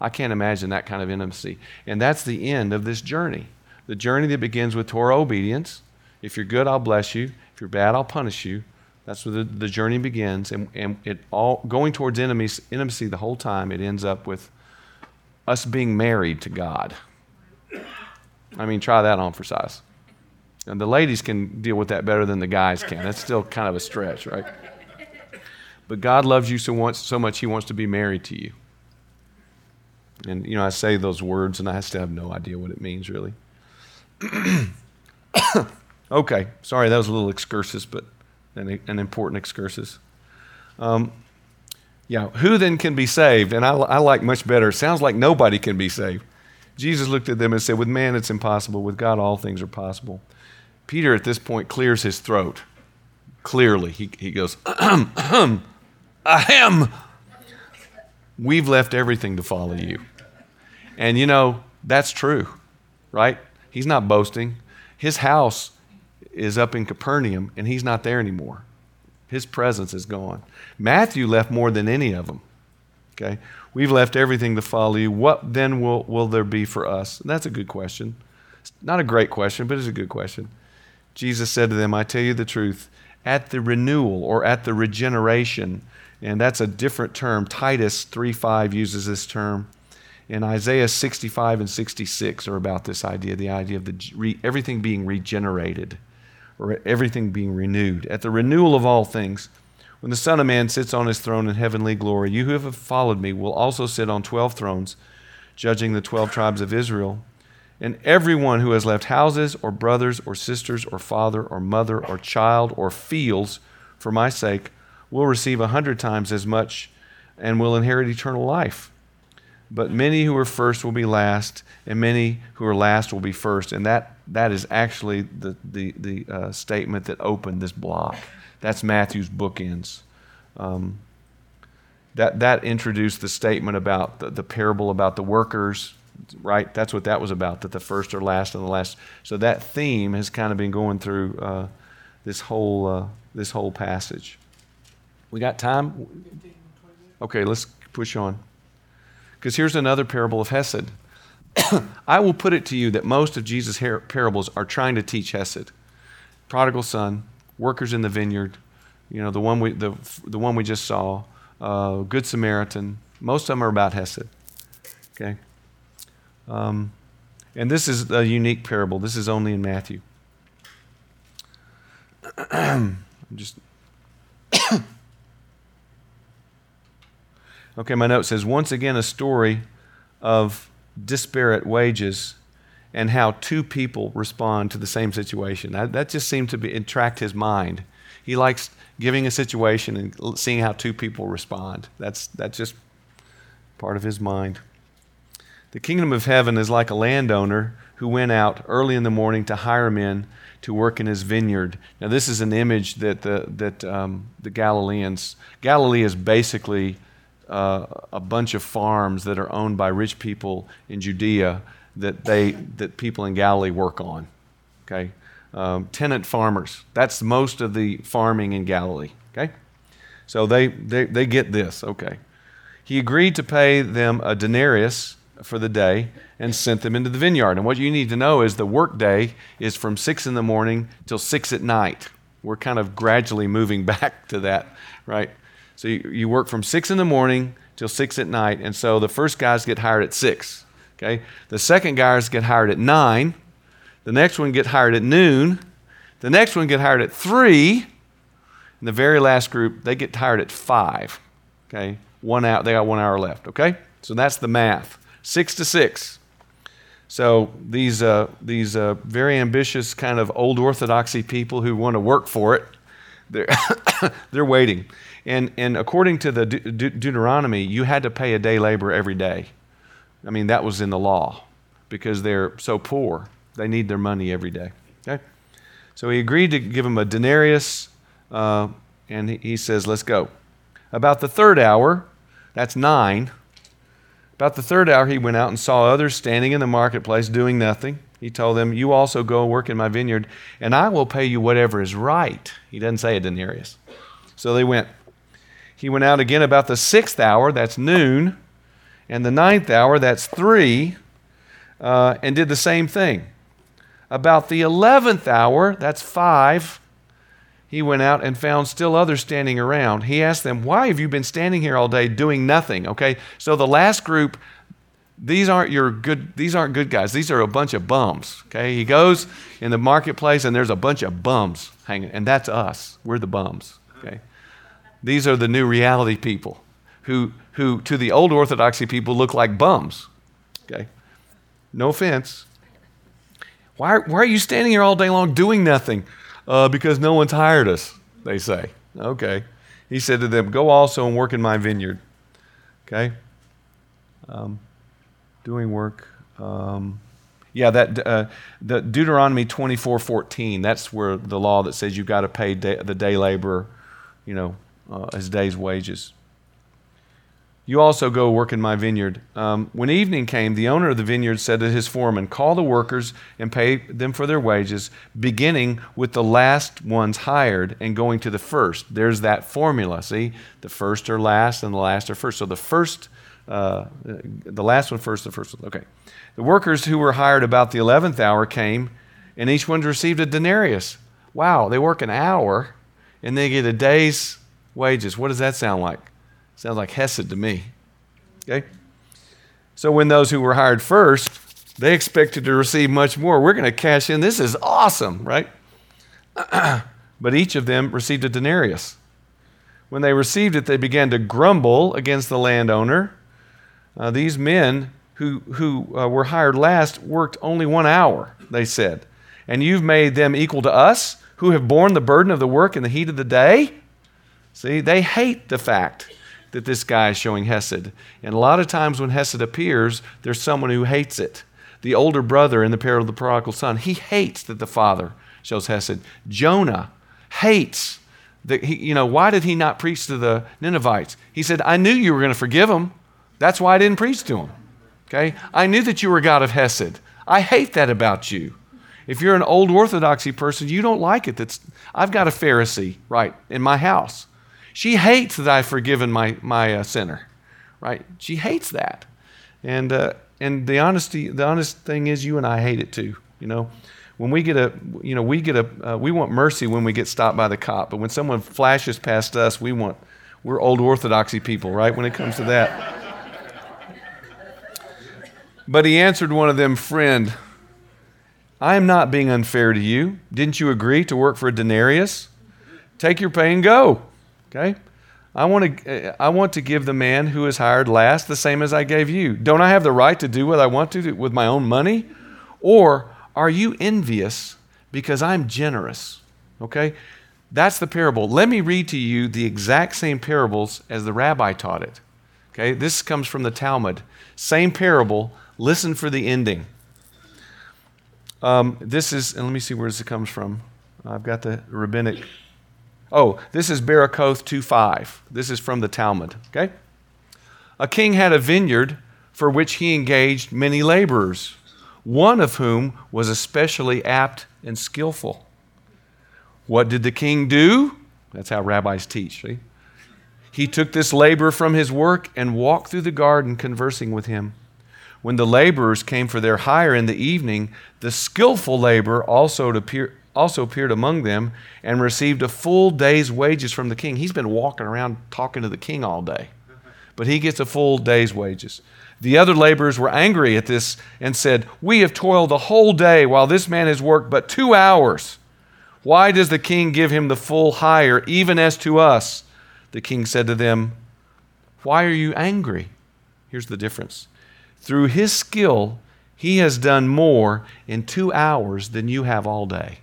I can't imagine that kind of intimacy. And that's the end of this journey. The journey that begins with Torah obedience if you're good, I'll bless you. If you're bad, I'll punish you. That's where the, the journey begins. And, and it all going towards intimacy, intimacy the whole time, it ends up with us being married to God. I mean, try that on for size. And the ladies can deal with that better than the guys can. That's still kind of a stretch, right? But God loves you so, much, so much, He wants to be married to you. And, you know, I say those words and I still have no idea what it means, really. okay, sorry, that was a little excursus, but an, an important excursus. Um, yeah, who then can be saved? And I, I like much better. Sounds like nobody can be saved. Jesus looked at them and said, With man it's impossible, with God all things are possible. Peter at this point clears his throat. Clearly, he, he goes, ahem, ahem, ahem. We've left everything to follow you. And you know, that's true, right? He's not boasting. His house is up in Capernaum, and he's not there anymore. His presence is gone. Matthew left more than any of them. Okay? We've left everything to follow you. What then will, will there be for us? And that's a good question. It's not a great question, but it's a good question. Jesus said to them, I tell you the truth, at the renewal or at the regeneration, and that's a different term. Titus 3:5 uses this term. And Isaiah 65 and 66 are about this idea, the idea of the re, everything being regenerated or everything being renewed. At the renewal of all things, when the Son of Man sits on his throne in heavenly glory, you who have followed me will also sit on 12 thrones, judging the 12 tribes of Israel. And everyone who has left houses or brothers or sisters or father or mother or child or fields for my sake will receive a hundred times as much and will inherit eternal life. But many who are first will be last, and many who are last will be first. And that, that is actually the, the, the uh, statement that opened this block. That's Matthew's bookends. Um, that, that introduced the statement about the, the parable about the workers, right? That's what that was about, that the first are last and the last. So that theme has kind of been going through uh, this, whole, uh, this whole passage. We got time? Okay, let's push on. Because here's another parable of Hesed. I will put it to you that most of Jesus' parables are trying to teach Hesed. Prodigal son, workers in the vineyard, you know, the one we, the, the one we just saw, uh, Good Samaritan. Most of them are about Hesed. Okay? Um, and this is a unique parable. This is only in Matthew. I'm just. Okay, my note says once again a story of disparate wages and how two people respond to the same situation. That, that just seemed to be, attract his mind. He likes giving a situation and seeing how two people respond. That's, that's just part of his mind. The kingdom of heaven is like a landowner who went out early in the morning to hire men to work in his vineyard. Now, this is an image that the, that, um, the Galileans, Galilee is basically uh, a bunch of farms that are owned by rich people in Judea that, they, that people in Galilee work on. Okay? Um, tenant farmers. That's most of the farming in Galilee. Okay? So they, they, they get this. Okay. He agreed to pay them a denarius for the day and sent them into the vineyard. And what you need to know is the work day is from 6 in the morning till 6 at night. We're kind of gradually moving back to that, right? So you, you work from 6 in the morning till 6 at night. And so the first guys get hired at 6. Okay? The second guys get hired at 9. The next one get hired at noon. The next one get hired at 3. And the very last group, they get hired at 5. Okay? One out, they got one hour left. Okay? So that's the math. 6 to 6. So these, uh, these uh, very ambitious kind of old orthodoxy people who want to work for it, they're, they're waiting. And, and according to the De- De- Deuteronomy, you had to pay a day labor every day. I mean, that was in the law because they're so poor. They need their money every day. Okay? So he agreed to give him a denarius, uh, and he, says, Let's go. About the third hour, that's nine. About the third hour, he went out and saw others standing in the marketplace doing nothing. He told them, You also go work in my vineyard, and I will pay you whatever is right. He doesn't say a denarius. So they went. He went out again about the sixth hour, that's noon, and the ninth hour, that's three, uh, and did the same thing. About the eleventh hour, that's five, he went out and found still others standing around. He asked them, Why have you been standing here all day doing nothing? Okay, so the last group, these aren't your good these aren't good guys these are a bunch of bums okay he goes in the marketplace and there's a bunch of bums hanging and that's us we're the bums okay these are the new reality people who who to the old orthodoxy people look like bums. Okay? No offense. Why, why are you standing here all day long doing nothing? Uh, because no one's hired us they say. Okay. He said to them go also and work in my vineyard. Okay? Um, doing work. Um, yeah, that uh, the Deuteronomy twenty four fourteen. That's where the law that says you've got to pay day, the day laborer, you know, uh, his day's wages. You also go work in my vineyard. Um, when evening came, the owner of the vineyard said to his foreman, Call the workers and pay them for their wages, beginning with the last ones hired and going to the first. There's that formula. See, the first are last and the last are first. So the first uh, the last one first, the first one. Okay. The workers who were hired about the 11th hour came, and each one received a denarius. Wow, they work an hour and they get a day's wages. What does that sound like? Sounds like Hesed to me. Okay? So when those who were hired first, they expected to receive much more. We're going to cash in. This is awesome, right? but each of them received a denarius. When they received it, they began to grumble against the landowner uh, these men who, who uh, were hired last worked only one hour, they said. And you've made them equal to us who have borne the burden of the work in the heat of the day? See, they hate the fact that this guy is showing Hesed. And a lot of times when Hesed appears, there's someone who hates it. The older brother in the parable of the prodigal son, he hates that the father shows Hesed. Jonah hates that he, you know, why did he not preach to the Ninevites? He said, I knew you were going to forgive them. That's why I didn't preach to him. Okay? I knew that you were God of Hesed. I hate that about you. If you're an old orthodoxy person, you don't like it. That's I've got a Pharisee right in my house. She hates that I've forgiven my my uh, sinner, right? She hates that, and uh, and the honesty the honest thing is, you and I hate it too. You know, when we get a you know we get a uh, we want mercy when we get stopped by the cop, but when someone flashes past us, we want we're old orthodoxy people, right? When it comes to that. But he answered one of them, Friend, I am not being unfair to you. Didn't you agree to work for a denarius? Take your pay and go. Okay? I want to I want to give the man who is hired last the same as I gave you. Don't I have the right to do what I want to with my own money? Or are you envious because I'm generous? Okay? That's the parable. Let me read to you the exact same parables as the rabbi taught it. Okay? This comes from the Talmud. Same parable, Listen for the ending. Um, this is, and let me see where this comes from. I've got the rabbinic. Oh, this is Berakoth 2.5. This is from the Talmud, okay? A king had a vineyard for which he engaged many laborers, one of whom was especially apt and skillful. What did the king do? That's how rabbis teach. See? He took this laborer from his work and walked through the garden conversing with him. When the laborers came for their hire in the evening, the skillful laborer also appeared, also appeared among them and received a full day's wages from the king. He's been walking around talking to the king all day, but he gets a full day's wages. The other laborers were angry at this and said, We have toiled the whole day while this man has worked but two hours. Why does the king give him the full hire, even as to us? The king said to them, Why are you angry? Here's the difference. Through his skill, he has done more in two hours than you have all day.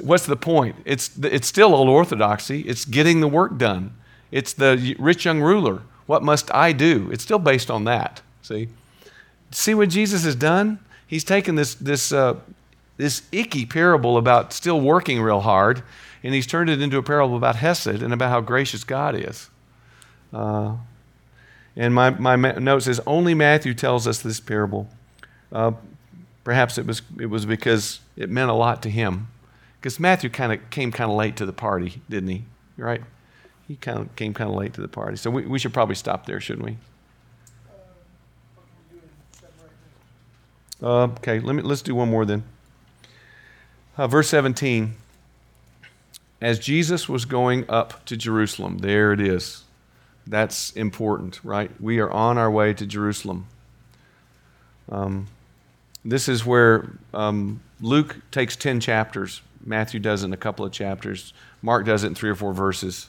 What's the point? It's, it's still old orthodoxy. It's getting the work done. It's the rich young ruler. What must I do? It's still based on that. See? See what Jesus has done? He's taken this, this, uh, this icky parable about still working real hard, and he's turned it into a parable about Hesed and about how gracious God is. Uh, and my, my note says only Matthew tells us this parable. Uh, perhaps it was, it was because it meant a lot to him. Because Matthew kind of came kind of late to the party, didn't he? Right? He kind of came kind of late to the party. So we, we should probably stop there, shouldn't we? Uh, okay, let me, let's do one more then. Uh, verse 17. As Jesus was going up to Jerusalem, there it is That's important, right? We are on our way to Jerusalem. Um, this is where um, Luke takes 10 chapters. Matthew does it in a couple of chapters. Mark does it in three or four verses.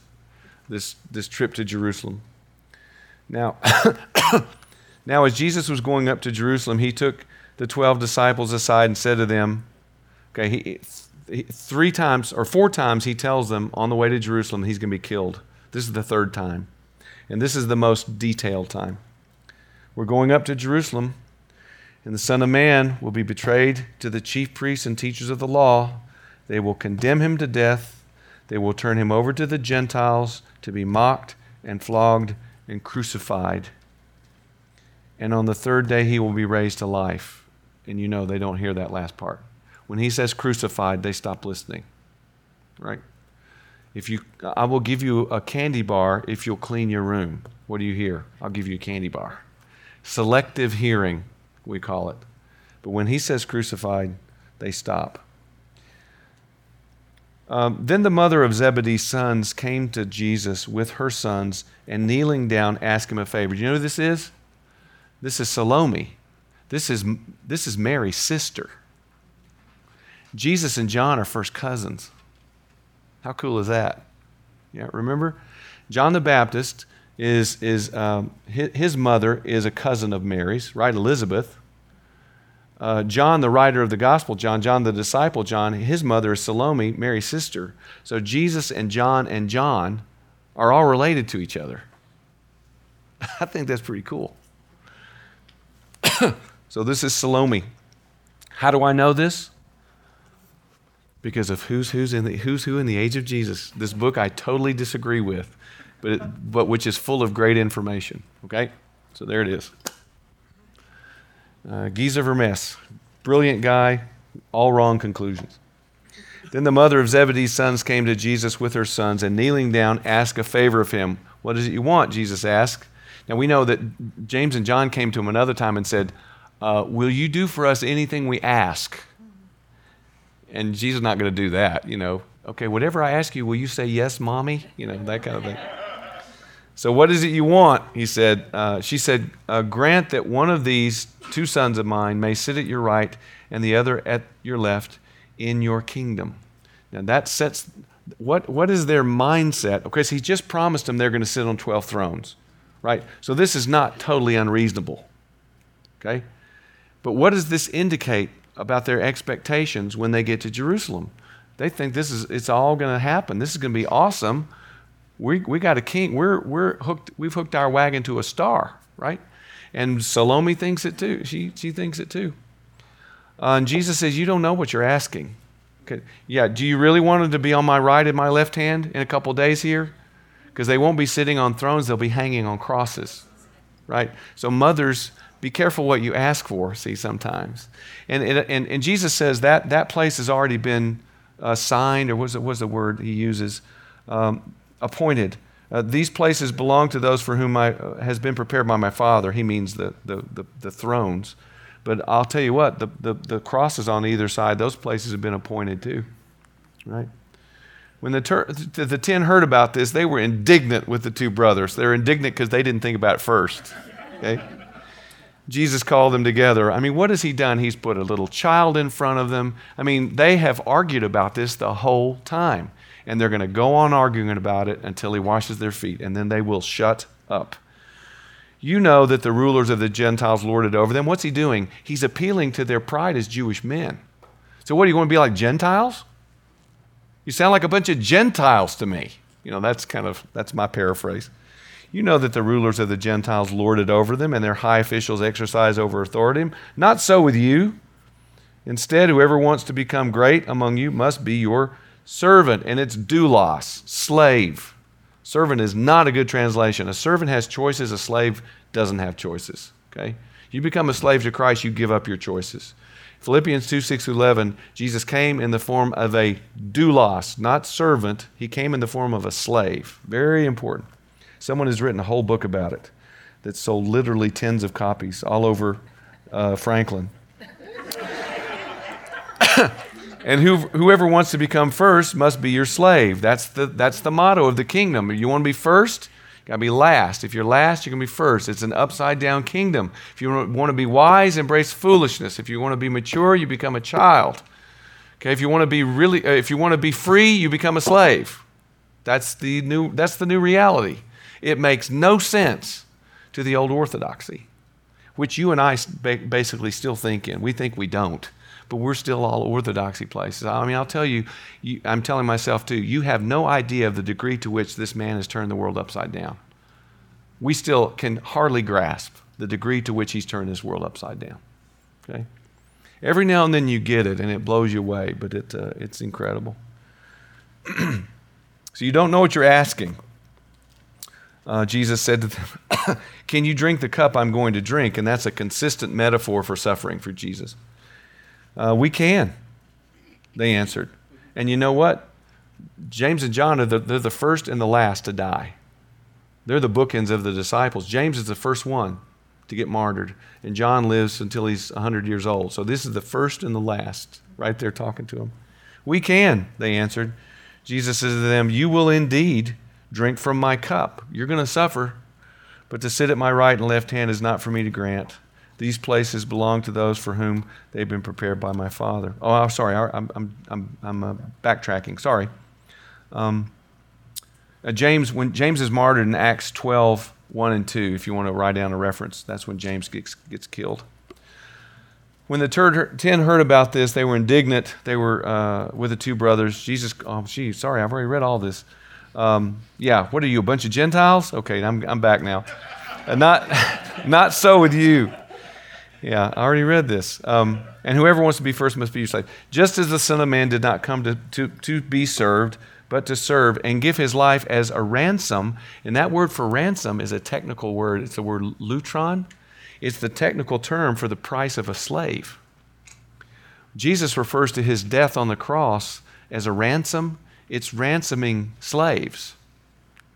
This, this trip to Jerusalem. Now, now, as Jesus was going up to Jerusalem, he took the 12 disciples aside and said to them, okay, he, he, three times or four times he tells them on the way to Jerusalem he's going to be killed. This is the third time. And this is the most detailed time. We're going up to Jerusalem, and the Son of Man will be betrayed to the chief priests and teachers of the law. They will condemn him to death. They will turn him over to the Gentiles to be mocked and flogged and crucified. And on the third day, he will be raised to life. And you know they don't hear that last part. When he says crucified, they stop listening. Right? If you, I will give you a candy bar if you'll clean your room. What do you hear? I'll give you a candy bar. Selective hearing, we call it. But when he says crucified, they stop. Um, then the mother of Zebedee's sons came to Jesus with her sons and kneeling down asked him a favor. Do you know who this is? This is Salome. This is, this is Mary's sister. Jesus and John are first cousins. How cool is that? Yeah, remember? John the Baptist is, is um, his, his, mother is a cousin of Mary's, right? Elizabeth. Uh, John, the writer of the gospel, John, John the disciple, John, his mother is Salome, Mary's sister. So Jesus and John and John are all related to each other. I think that's pretty cool. so this is Salome. How do I know this? Because of who's who's in the who's who in the age of Jesus. This book I totally disagree with, but it, but which is full of great information. Okay, so there it is. Uh, Geza Vermes, brilliant guy, all wrong conclusions. Then the mother of Zebedee's sons came to Jesus with her sons and kneeling down asked a favor of him. What is it you want? Jesus asked. Now we know that James and John came to him another time and said, uh, Will you do for us anything we ask? And Jesus is not going to do that, you know. Okay, whatever I ask you, will you say yes, mommy? You know, that kind of thing. So, what is it you want? He said. Uh, she said, uh, Grant that one of these two sons of mine may sit at your right and the other at your left in your kingdom. Now, that sets what, what is their mindset? Because he just promised them they're going to sit on 12 thrones right? So this is not totally unreasonable, okay? But what does this indicate about their expectations when they get to Jerusalem? They think this is it's all going to happen. This is going to be awesome. We, we got a king. We're, we're hooked, we've hooked our wagon to a star, right? And Salome thinks it too. She, she thinks it too. Uh, and Jesus says, You don't know what you're asking. Okay. Yeah, do you really want them to be on my right and my left hand in a couple days here? because they won't be sitting on thrones, they'll be hanging on crosses, right? So, mothers, be careful what you ask for, see, sometimes. And, and, and Jesus says that that place has already been uh, signed, or what's, what's the word he uses? Um, appointed. Uh, these places belong to those for whom I, uh, has been prepared by my Father. He means the, the, the, the thrones. But I'll tell you what, the, the, the crosses on either side, those places have been appointed too, right? When the, ter- the ten heard about this, they were indignant with the two brothers. They're indignant because they didn't think about it first. Okay? Jesus called them together. I mean, what has he done? He's put a little child in front of them. I mean, they have argued about this the whole time. And they're going to go on arguing about it until he washes their feet, and then they will shut up. You know that the rulers of the Gentiles lord it over them. What's he doing? He's appealing to their pride as Jewish men. So, what are you going to be like Gentiles? You sound like a bunch of Gentiles to me. You know, that's kind of that's my paraphrase. You know that the rulers of the Gentiles lord it over them, and their high officials exercise over authority. Not so with you. Instead, whoever wants to become great among you must be your servant, and it's doulos, slave. Servant is not a good translation. A servant has choices, a slave doesn't have choices. Okay? You become a slave to Christ, you give up your choices. Philippians 2 6 11, Jesus came in the form of a doulos, not servant. He came in the form of a slave. Very important. Someone has written a whole book about it that sold literally tens of copies all over uh, Franklin. and who, whoever wants to become first must be your slave. That's the, that's the motto of the kingdom. You want to be first? You got to be last. If you're last, you're going to be first. It's an upside down kingdom. If you want to be wise, embrace foolishness. If you want to be mature, you become a child. Okay, if you want to be really uh, if you want to be free, you become a slave. That's the new that's the new reality. It makes no sense to the old orthodoxy, which you and I basically still think in. We think we don't but we're still all orthodoxy places. I mean, I'll tell you, you, I'm telling myself too, you have no idea of the degree to which this man has turned the world upside down. We still can hardly grasp the degree to which he's turned this world upside down. Okay? Every now and then you get it and it blows you away, but it, uh, it's incredible. so you don't know what you're asking. Uh, Jesus said to them, Can you drink the cup I'm going to drink? And that's a consistent metaphor for suffering for Jesus. Uh, we can, they answered. And you know what? James and John are the, they're the first and the last to die. They're the bookends of the disciples. James is the first one to get martyred, and John lives until he's 100 years old. So this is the first and the last, right there talking to him. We can, they answered. Jesus says to them, You will indeed drink from my cup. You're going to suffer, but to sit at my right and left hand is not for me to grant. These places belong to those for whom they've been prepared by my Father. Oh, I'm sorry. I'm, I'm, I'm, I'm uh, backtracking. Sorry. Um, uh, James, when James is martyred in Acts 12, 1 and 2, if you want to write down a reference, that's when James gets, gets killed. When the ten heard about this, they were indignant. They were uh, with the two brothers. Jesus, oh, gee, sorry, I've already read all this. Um, yeah, what are you, a bunch of Gentiles? Okay, I'm, I'm back now. Uh, not, not so with you. Yeah, I already read this. Um, and whoever wants to be first must be your slave. Just as the Son of Man did not come to, to, to be served, but to serve and give his life as a ransom. And that word for ransom is a technical word. It's the word lutron. It's the technical term for the price of a slave. Jesus refers to his death on the cross as a ransom. It's ransoming slaves.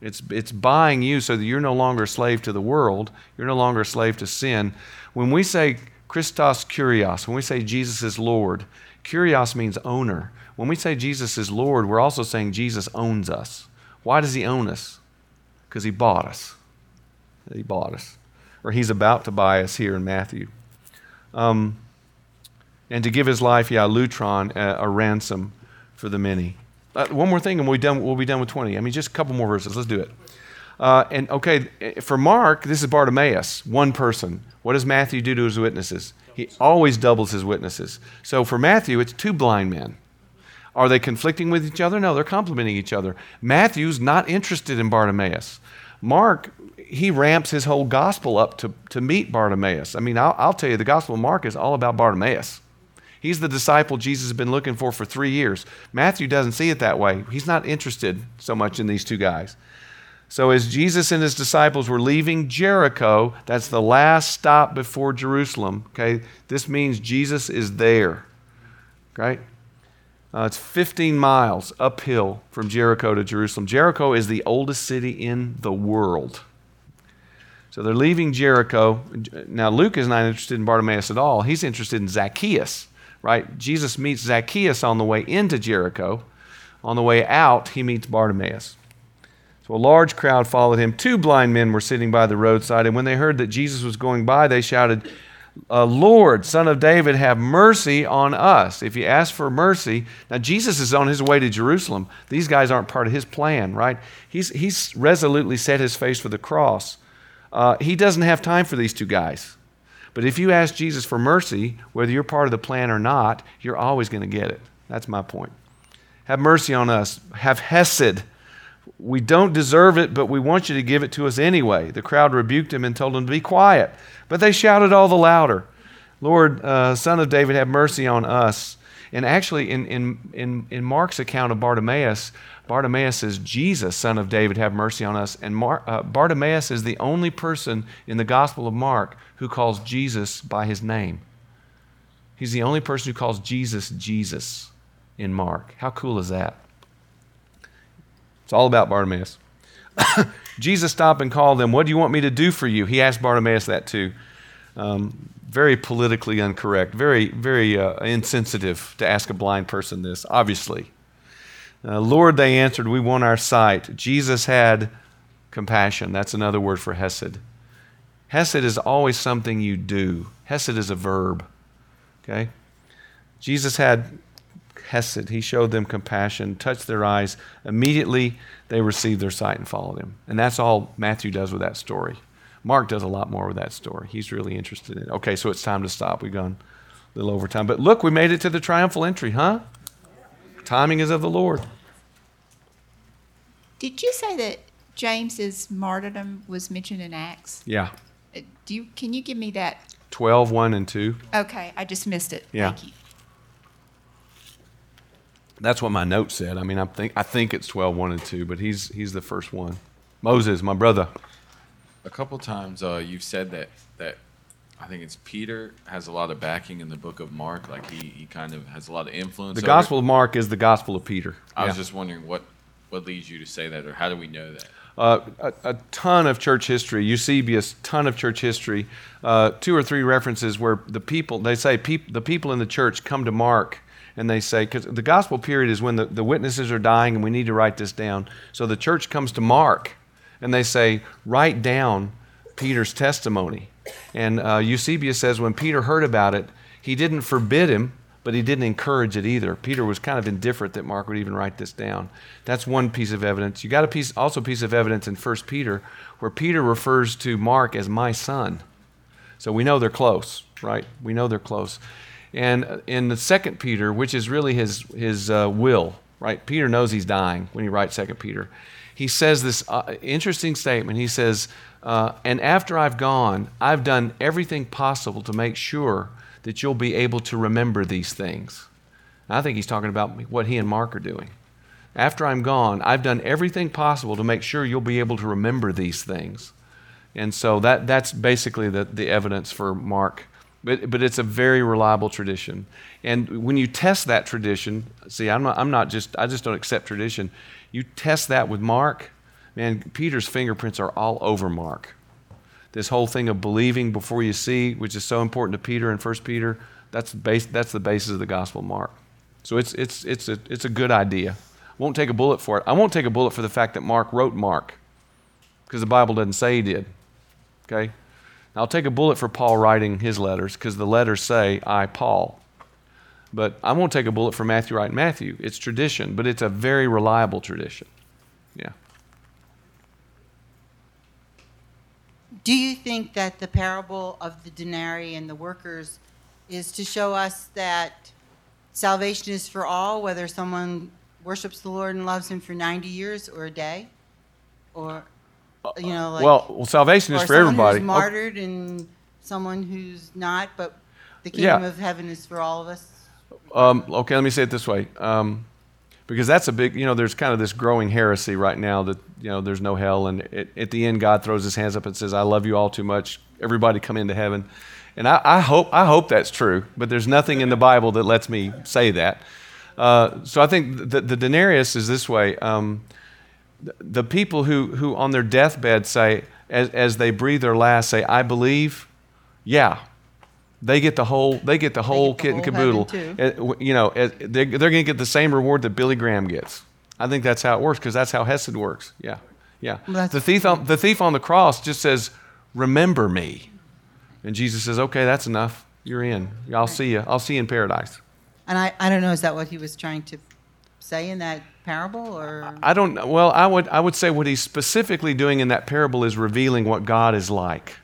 It's, it's buying you so that you're no longer a slave to the world. You're no longer a slave to sin. When we say Christos Kyrios, when we say Jesus is Lord, Kyrios means owner. When we say Jesus is Lord, we're also saying Jesus owns us. Why does he own us? Because he bought us. He bought us. Or he's about to buy us here in Matthew. Um, and to give his life, yeah, lutron, a, a ransom for the many. Uh, one more thing, and we'll be, done, we'll be done with 20. I mean, just a couple more verses. Let's do it. Uh, and okay, for Mark, this is Bartimaeus, one person. What does Matthew do to his witnesses? He always doubles his witnesses. So for Matthew, it's two blind men. Are they conflicting with each other? No, they're complementing each other. Matthew's not interested in Bartimaeus. Mark, he ramps his whole gospel up to, to meet Bartimaeus. I mean, I'll, I'll tell you, the gospel of Mark is all about Bartimaeus. He's the disciple Jesus has been looking for for three years. Matthew doesn't see it that way. He's not interested so much in these two guys. So, as Jesus and his disciples were leaving Jericho, that's the last stop before Jerusalem, okay? This means Jesus is there, right? Uh, it's 15 miles uphill from Jericho to Jerusalem. Jericho is the oldest city in the world. So they're leaving Jericho. Now, Luke is not interested in Bartimaeus at all. He's interested in Zacchaeus, right? Jesus meets Zacchaeus on the way into Jericho. On the way out, he meets Bartimaeus. So a large crowd followed him. Two blind men were sitting by the roadside, and when they heard that Jesus was going by, they shouted, uh, Lord, Son of David, have mercy on us. If you ask for mercy, now Jesus is on his way to Jerusalem. These guys aren't part of his plan, right? He's, he's resolutely set his face for the cross. Uh, he doesn't have time for these two guys. But if you ask Jesus for mercy, whether you're part of the plan or not, you're always going to get it. That's my point. Have mercy on us. Have Hesed we don't deserve it, but we want you to give it to us anyway. The crowd rebuked him and told him to be quiet. But they shouted all the louder, Lord, uh, Son of David, have mercy on us. And actually, in, in, in, in Mark's account of Bartimaeus, Bartimaeus says, Jesus, Son of David, have mercy on us. And Mar- uh, Bartimaeus is the only person in the Gospel of Mark who calls Jesus by his name. He's the only person who calls Jesus Jesus in Mark. How cool is that? It's all about Bartimaeus. Jesus stopped and called them, What do you want me to do for you? He asked Bartimaeus that too. Um, very politically incorrect, very, very uh, insensitive to ask a blind person this, obviously. Uh, Lord, they answered, We want our sight. Jesus had compassion. That's another word for Hesed. Hesed is always something you do. Hesed is a verb. Okay? Jesus had Hesed. He showed them compassion, touched their eyes. Immediately, they received their sight and followed him. And that's all Matthew does with that story. Mark does a lot more with that story. He's really interested in it. Okay, so it's time to stop. We've gone a little over time. But look, we made it to the triumphal entry, huh? Timing is of the Lord.
Did you say that James's martyrdom was mentioned in Acts?
Yeah.
Uh, Do you, can you give me that?
12, 1 and 2.
Okay, I just missed it.
Yeah.
Thank you.
That's what my note said. I mean, I think, I think it's 12, 1 and 2, but he's, he's the first one. Moses, my brother.
A couple times uh, you've said that that I think it's Peter has a lot of backing in the book of Mark. Like he, he kind of has a lot of influence.
The Gospel of Mark is the Gospel of Peter.
I was just wondering what what leads you to say that, or how do we know that?
Uh, a, a ton of church history. Eusebius, ton of church history. Uh, two or three references where the people, they say peop, the people in the church come to Mark and they say, because the gospel period is when the, the witnesses are dying and we need to write this down. So the church comes to Mark and they say, write down Peter's testimony. And uh, Eusebius says when Peter heard about it, he didn't forbid him, but he didn't encourage it either. Peter was kind of indifferent that Mark would even write this down. That's one piece of evidence. You got a piece, also piece of evidence in 1 Peter where Peter refers to Mark as my son. So we know they're close, right? We know they're close. And uh, in the second Peter, which is really his, his uh, will, right? Peter knows he's dying when he writes second Peter. He says this uh, interesting statement. He says, uh, and after I've gone, I've done everything possible to make sure that you'll be able to remember these things. I think he's talking about what he and Mark are doing. After I'm gone, I've done everything possible to make sure you'll be able to remember these things. And so that, that's basically the, the evidence for Mark. But, but it's a very reliable tradition. And when you test that tradition, see, I'm not, I'm not just, I just don't accept tradition. You test that with Mark, man, Peter's fingerprints are all over Mark. This whole thing of believing before you see, which is so important to Peter and 1 Peter, that's, base, that's the basis of the Gospel Mark. So it's, it's, it's, a, it's a good idea. I Won't take a bullet for it. I won't take a bullet for the fact that Mark wrote Mark, because the Bible doesn't say he did. Okay? I'll take a bullet for Paul writing his letters, because the letters say, I, Paul. But I won't take a bullet for Matthew writing Matthew. It's tradition, but it's a very reliable tradition. Yeah.
Do you think that the parable of the denarii and the workers is to show us that salvation is for all, whether someone worships the Lord and loves Him for 90 years or a day? Or, you know, like.
well, well, salvation is
or
for
someone
everybody.
Who's
Oh,
martyred and someone who's not, but the
Yeah.
kingdom of heaven is for all of us?
Um, okay, let me say it this way. Um, because that's a big, you know, there's kind of this growing heresy right now that, you know, there's no hell. And at, at the end, God throws his hands up and says, I love you all too much. Everybody come into heaven. And I, I hope, I hope that's true, but there's nothing in the Bible that lets me say that. Uh, so I think the, the denarius is this way. Um, the, people who, who on their deathbed say, as, as they breathe their last, say, I believe, yeah, they get the whole they get the whole
get the
kit and caboodle. You know, they're, they're going to get the same reward that Billy Graham gets. I think that's how it works because that's how Hesed works. Yeah, yeah.
Well,
the thief on the thief on the cross just says, "Remember me," and Jesus says, "Okay, that's enough. You're in. I'll see you. I'll see you in paradise."
And I, I don't know, is that what he was trying to say in that parable? Or.
I don't. know. Well, I would I would say what he's specifically doing in that parable is revealing what God is like.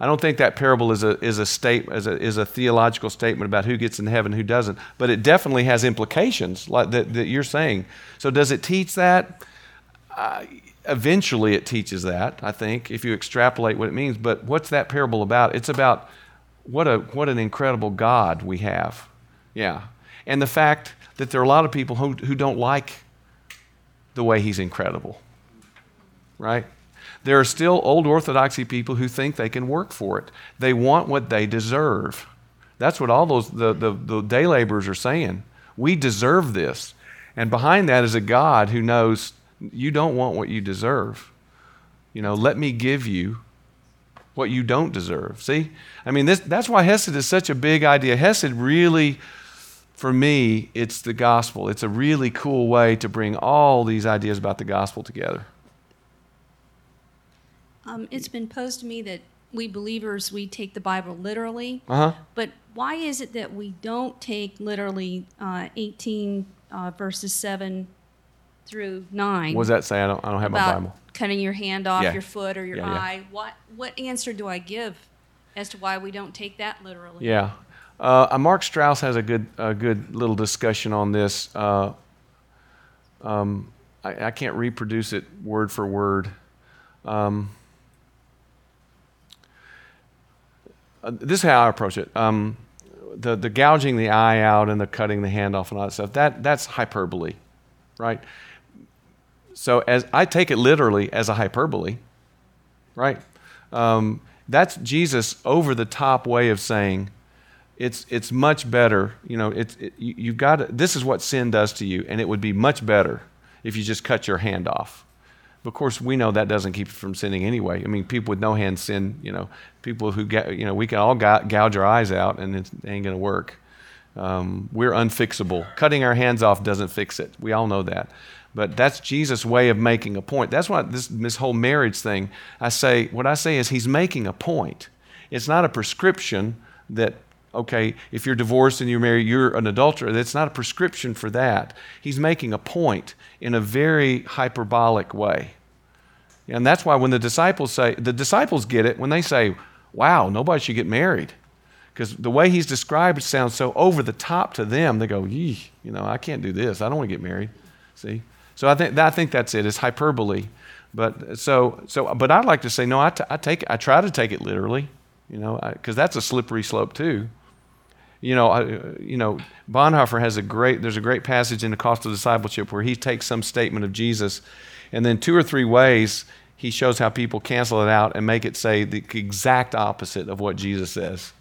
I don't think that parable is a is a state is a, is a theological statement about who gets in heaven, who doesn't. But it definitely has implications like that, that you're saying. So does it teach that? Uh, eventually, it teaches that. I think if you extrapolate what it means. But what's that parable about? It's about what a what an incredible God we have. Yeah, and the fact that there are a lot of people who who don't like the way He's incredible. Right. There are still old orthodoxy people who think they can work for it. They want what they deserve. That's what all those the, the, the day laborers are saying. We deserve this. And behind that is a God who knows you don't want what you deserve. You know, let me give you what you don't deserve. See? I mean, this, that's why Hesed is such a big idea. Hesed really, for me, it's the gospel. It's a really cool way to bring all these ideas about the gospel together.
Um, it's been posed to me that we believers, we take the Bible literally.
Uh huh.
But why is it that we don't take literally uh, 18 uh, verses 7 through 9?
What does that say? I don't, I don't have my Bible.
cutting your hand off
Yeah.
your foot or your
Yeah, yeah.
eye? What, what answer do I give as to why we don't take that literally?
Yeah. Uh, uh, Mark Strauss has a good, a good little discussion on this. Uh, um, I, I can't reproduce it word for word. Um, uh, this is how I approach it. Um, the, the gouging the eye out and the cutting the hand off and all that stuff, that, that's hyperbole, right? So as I take it literally as a hyperbole, right? Um, that's Jesus over the top way of saying it's it's much better. You know, it's it, you, you've got to, this is what sin does to you, and it would be much better if you just cut your hand off. But of course, we know that doesn't keep you from sinning anyway. I mean, people with no hands sin. You know, people who get you know we can all gou- gouge our eyes out, and it ain't going to work. Um, we're unfixable. Cutting our hands off doesn't fix it. We all know that. But that's Jesus' way of making a point. That's why this, this whole marriage thing, I say, what I say is he's making a point. It's not a prescription that, okay, if you're divorced and you're married, you're an adulterer. That's not a prescription for that. He's making a point in a very hyperbolic way. And that's why when the disciples say, the disciples get it when they say, wow, nobody should get married. Because the way he's described sounds so over the top to them, they go, yee, you know, I can't do this. I don't want to get married. See? So I think, I think that's it. It's hyperbole. But so, so, but I'd like to say, no, I, t- I take, I try to take it literally, you know, because that's a slippery slope too. You know, I, you know, Bonhoeffer has a great. There's a great passage in the Cost of Discipleship where he takes some statement of Jesus, and then two or three ways he shows how people cancel it out and make it say the exact opposite of what Jesus says.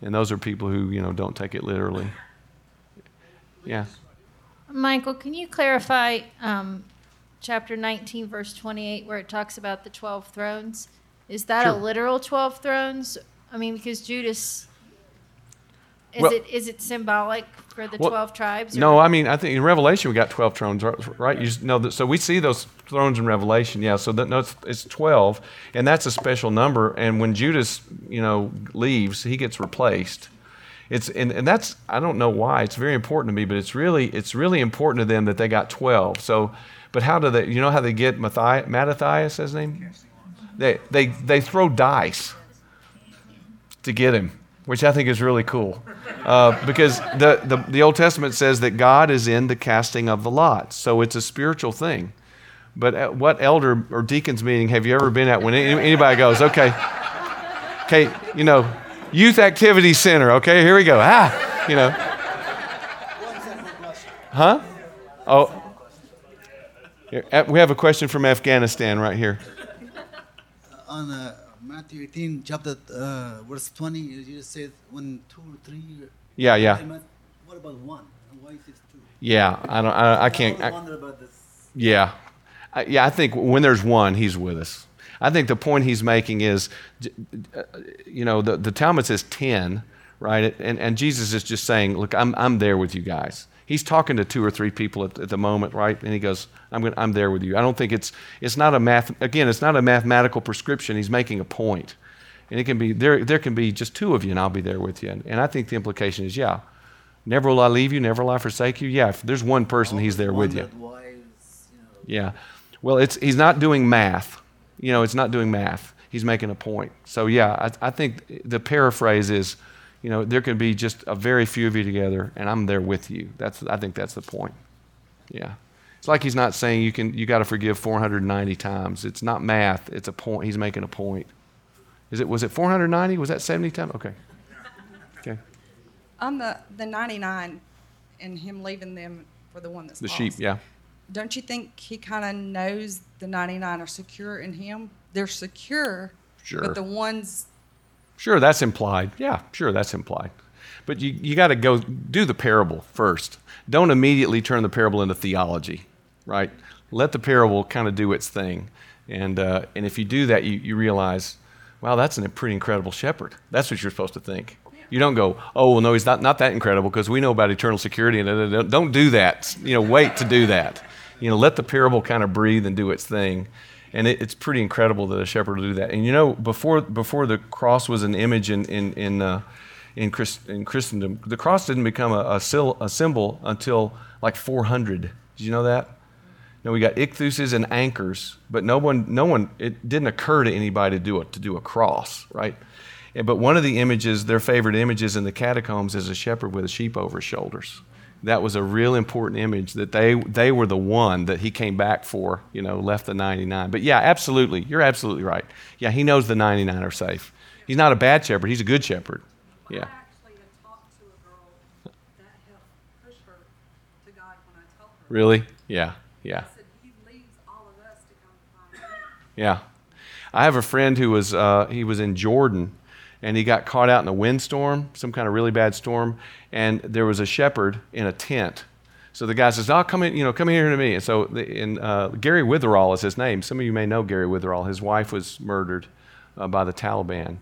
And those are people who you know don't take it literally. Yeah.
Michael, can you clarify um, chapter 19, verse 28, where it talks about the 12 thrones? Is that a literal 12 thrones? I mean, because Judas, is,
Well-
it, is it symbolic for the
Well,
12 tribes?
No, I mean, I think in Revelation we got 12 thrones, right? right? You know that, so we see those thrones in Revelation, yeah. So that, no, it's, it's 12, and that's a special number. And when Judas, you know, leaves, he gets replaced. It's and, and that's I don't know why. It's very important to me, but it's really it's really important to them that they got 12. So, but how do they? You know how they get Matthias? Mattathias, his name? They they they throw dice to get him, which I think is really cool. Uh, because the, the, the Old Testament says that God is in the casting of the lots. So it's a spiritual thing. But at what elder or deacon's meeting have you ever been at when any- anybody goes, okay, okay, you know, youth activity center, okay, here we go. Ah, you know. Huh? Oh. Uh, we have a question from Afghanistan right here.
on uh, Matthew 18, chapter uh, verse 20, you just said when two or three.
Yeah, yeah.
What about one? Why is it two?
Yeah, I don't, I, I can't.
I wonder about this.
Yeah. I, yeah, I think when there's one, he's with us. I think the point he's making is, uh, you know, the, the Talmud says 10, right? And, and Jesus is just saying, look, I'm, I'm there with you guys. He's talking to two or three people at, at the moment, right? And he goes, I'm, gonna, I'm there with you. I don't think it's, it's not a math, again, it's not a mathematical prescription. He's making a point. And it can be, there, there can be just two of you and I'll be there with you. And, and I think the implication is, yeah, never will I leave you, never will I forsake you. Yeah, if there's one person, he's there with you. Yeah. Well, it's, he's not doing math. You know, it's not doing math. He's making a point. So, yeah, I, I think the paraphrase is, you know, there can be just a very few of you together, and I'm there with you. That's, I think that's the point. Yeah. It's like he's not saying you can, you got to forgive 490 times. It's not math. It's a point. He's making a point. Is it, was it 490? Was that 70 times? Okay. Okay.
On the, the 99 and him leaving them for the one that's
The
lost,
sheep, yeah.
Don't you think he kind of knows the 99 are secure in him? They're secure,
Sure.
but the ones
Sure, that's implied. Yeah, sure, that's implied. But you, you got to go do the parable first. Don't immediately turn the parable into theology, right? Let the parable kind of do its thing. And, uh, and if you do that, you, you realize, wow, that's a pretty incredible shepherd. That's what you're supposed to think. You don't go, oh, well, no, he's not, not that incredible because we know about eternal security. And da, da, da." don't do that. You know, wait to do that. You know, let the parable kind of breathe and do its thing. And it, it's pretty incredible that a shepherd will do that. And you know, before before the cross was an image in in in, uh, in, Christ, in Christendom, the cross didn't become a, a, sil- a symbol until like 400. Did you know that? No, we got ichthuses and anchors, but no one, no one, it didn't occur to anybody to do a, to do a cross, right? But one of the images, their favorite images in the catacombs, is a shepherd with a sheep over his shoulders. That was a real important image that they, they were the one that he came back for, you know, left the 99. But yeah, absolutely. You're absolutely right. Yeah, he knows the 99 are safe. He's not a bad shepherd, he's a good shepherd. Yeah.
I actually had talked to a girl that helped push her to God when I told her.
Really? Yeah, yeah.
I said, He leaves all of us to come find you.
Yeah. I have a friend who was uh, he was in Jordan and he got caught out in a windstorm, some kind of really bad storm, and there was a shepherd in a tent. So the guy says, "Oh, come in, you know, come here to me." And so, the, and uh, Gary Witherall is his name. Some of you may know Gary Witherall. His wife was murdered uh, by the Taliban,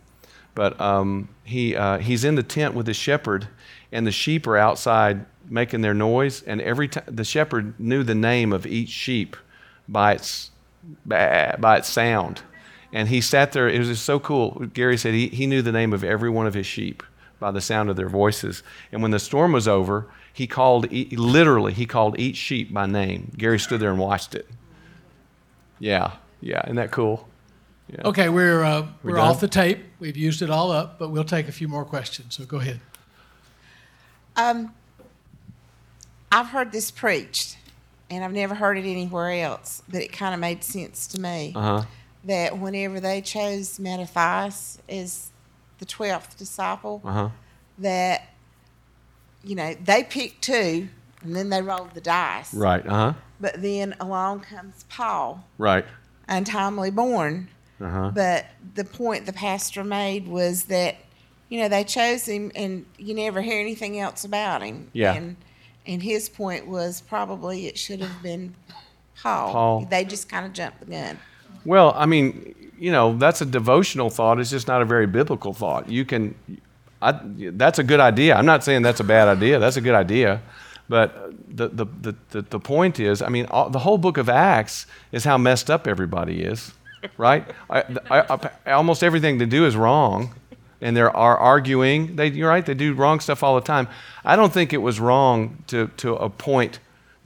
but um, he uh, he's in the tent with the shepherd, and the sheep are outside making their noise. And every time the shepherd knew the name of each sheep by its by its sound. And he sat there. It was just so cool. Gary said he, he knew the name of every one of his sheep by the sound of their voices. And when the storm was over, he called, e- literally, he called each sheep by name. Gary stood there and watched it. Yeah, yeah. Isn't that cool? Yeah.
Okay, we're, uh,
We
we're
done?
off the tape. We've used it all up, but we'll take a few more questions. So go ahead.
Um, I've heard this preached, and I've never heard it anywhere else, but it kind of made sense to me
Uh huh.
that whenever they chose Mattathias as the 12th disciple,
Uh huh.
that, you know, they picked two, and then they rolled the dice.
Right. Uh huh.
But then along comes Paul,
Right.
untimely born.
Uh huh.
But the point the pastor made was that, you know, they chose him and you never hear anything else about him.
Yeah.
And, and his point was probably it should have been Paul.
Paul.
They just kind of jumped the gun.
Well, I mean, you know, that's a devotional thought. It's just not a very biblical thought. You can, I, that's a good idea. I'm not saying that's a bad idea. That's a good idea. But the, the, the, the, point is, I mean, all, the whole book of Acts is how messed up everybody is, right? I, I, I, almost everything they do is wrong. And they are arguing. They, you're right, they do wrong stuff all the time. I don't think it was wrong to, to appoint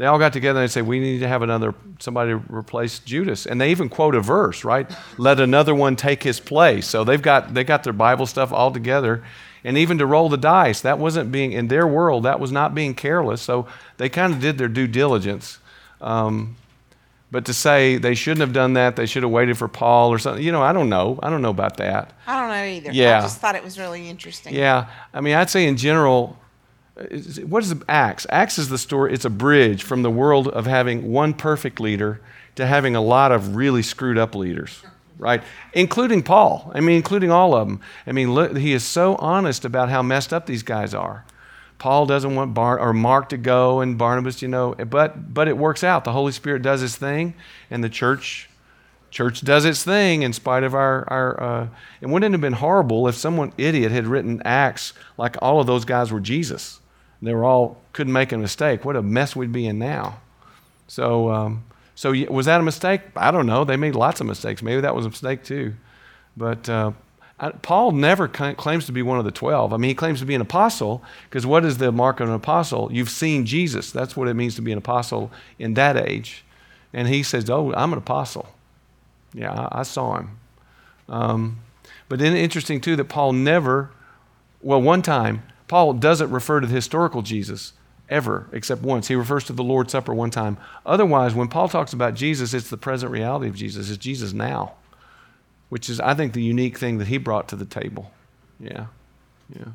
they all got together and they said, We need to have another somebody to replace Judas. And they even quote a verse, right? Let another one take his place. So they've got they got their Bible stuff all together. And even to roll the dice, that wasn't being in their world, that was not being careless. So they kind of did their due diligence. Um, but to say they shouldn't have done that, they should have waited for Paul or something, you know, I don't know. I don't know about that.
I don't know either.
Yeah.
I just thought it was really interesting.
Yeah, I mean, I'd say in general, what is Acts? Acts is the story. It's a bridge from the world of having one perfect leader to having a lot of really screwed up leaders, right? Including Paul. I mean, including all of them. I mean, look, he is so honest about how messed up these guys are. Paul doesn't want Bar- or Mark to go, and Barnabas, you know, but but it works out. The Holy Spirit does His thing, and the church church does its thing in spite of our, our uh, and wouldn't have been horrible if someone idiot had written acts like all of those guys were jesus they were all couldn't make a mistake. What a mess we'd be in now. So um, so was that a mistake? I don't know. They made lots of mistakes. Maybe that was a mistake too. But uh, I, paul never cl- claims to be one of the 12 i mean he claims to be an apostle because what is the mark of an apostle? You've seen jesus. That's what it means to be an apostle in that age. And he says oh i'm an apostle. Yeah, I, I saw him. Um, but then interesting too that Paul never, well, one time Paul doesn't refer to the historical Jesus ever, except once. He refers to the Lord's Supper one time. Otherwise, when Paul talks about Jesus, it's the present reality of Jesus. It's Jesus now, which is, I think, the unique thing that he brought to the table. Yeah, yeah.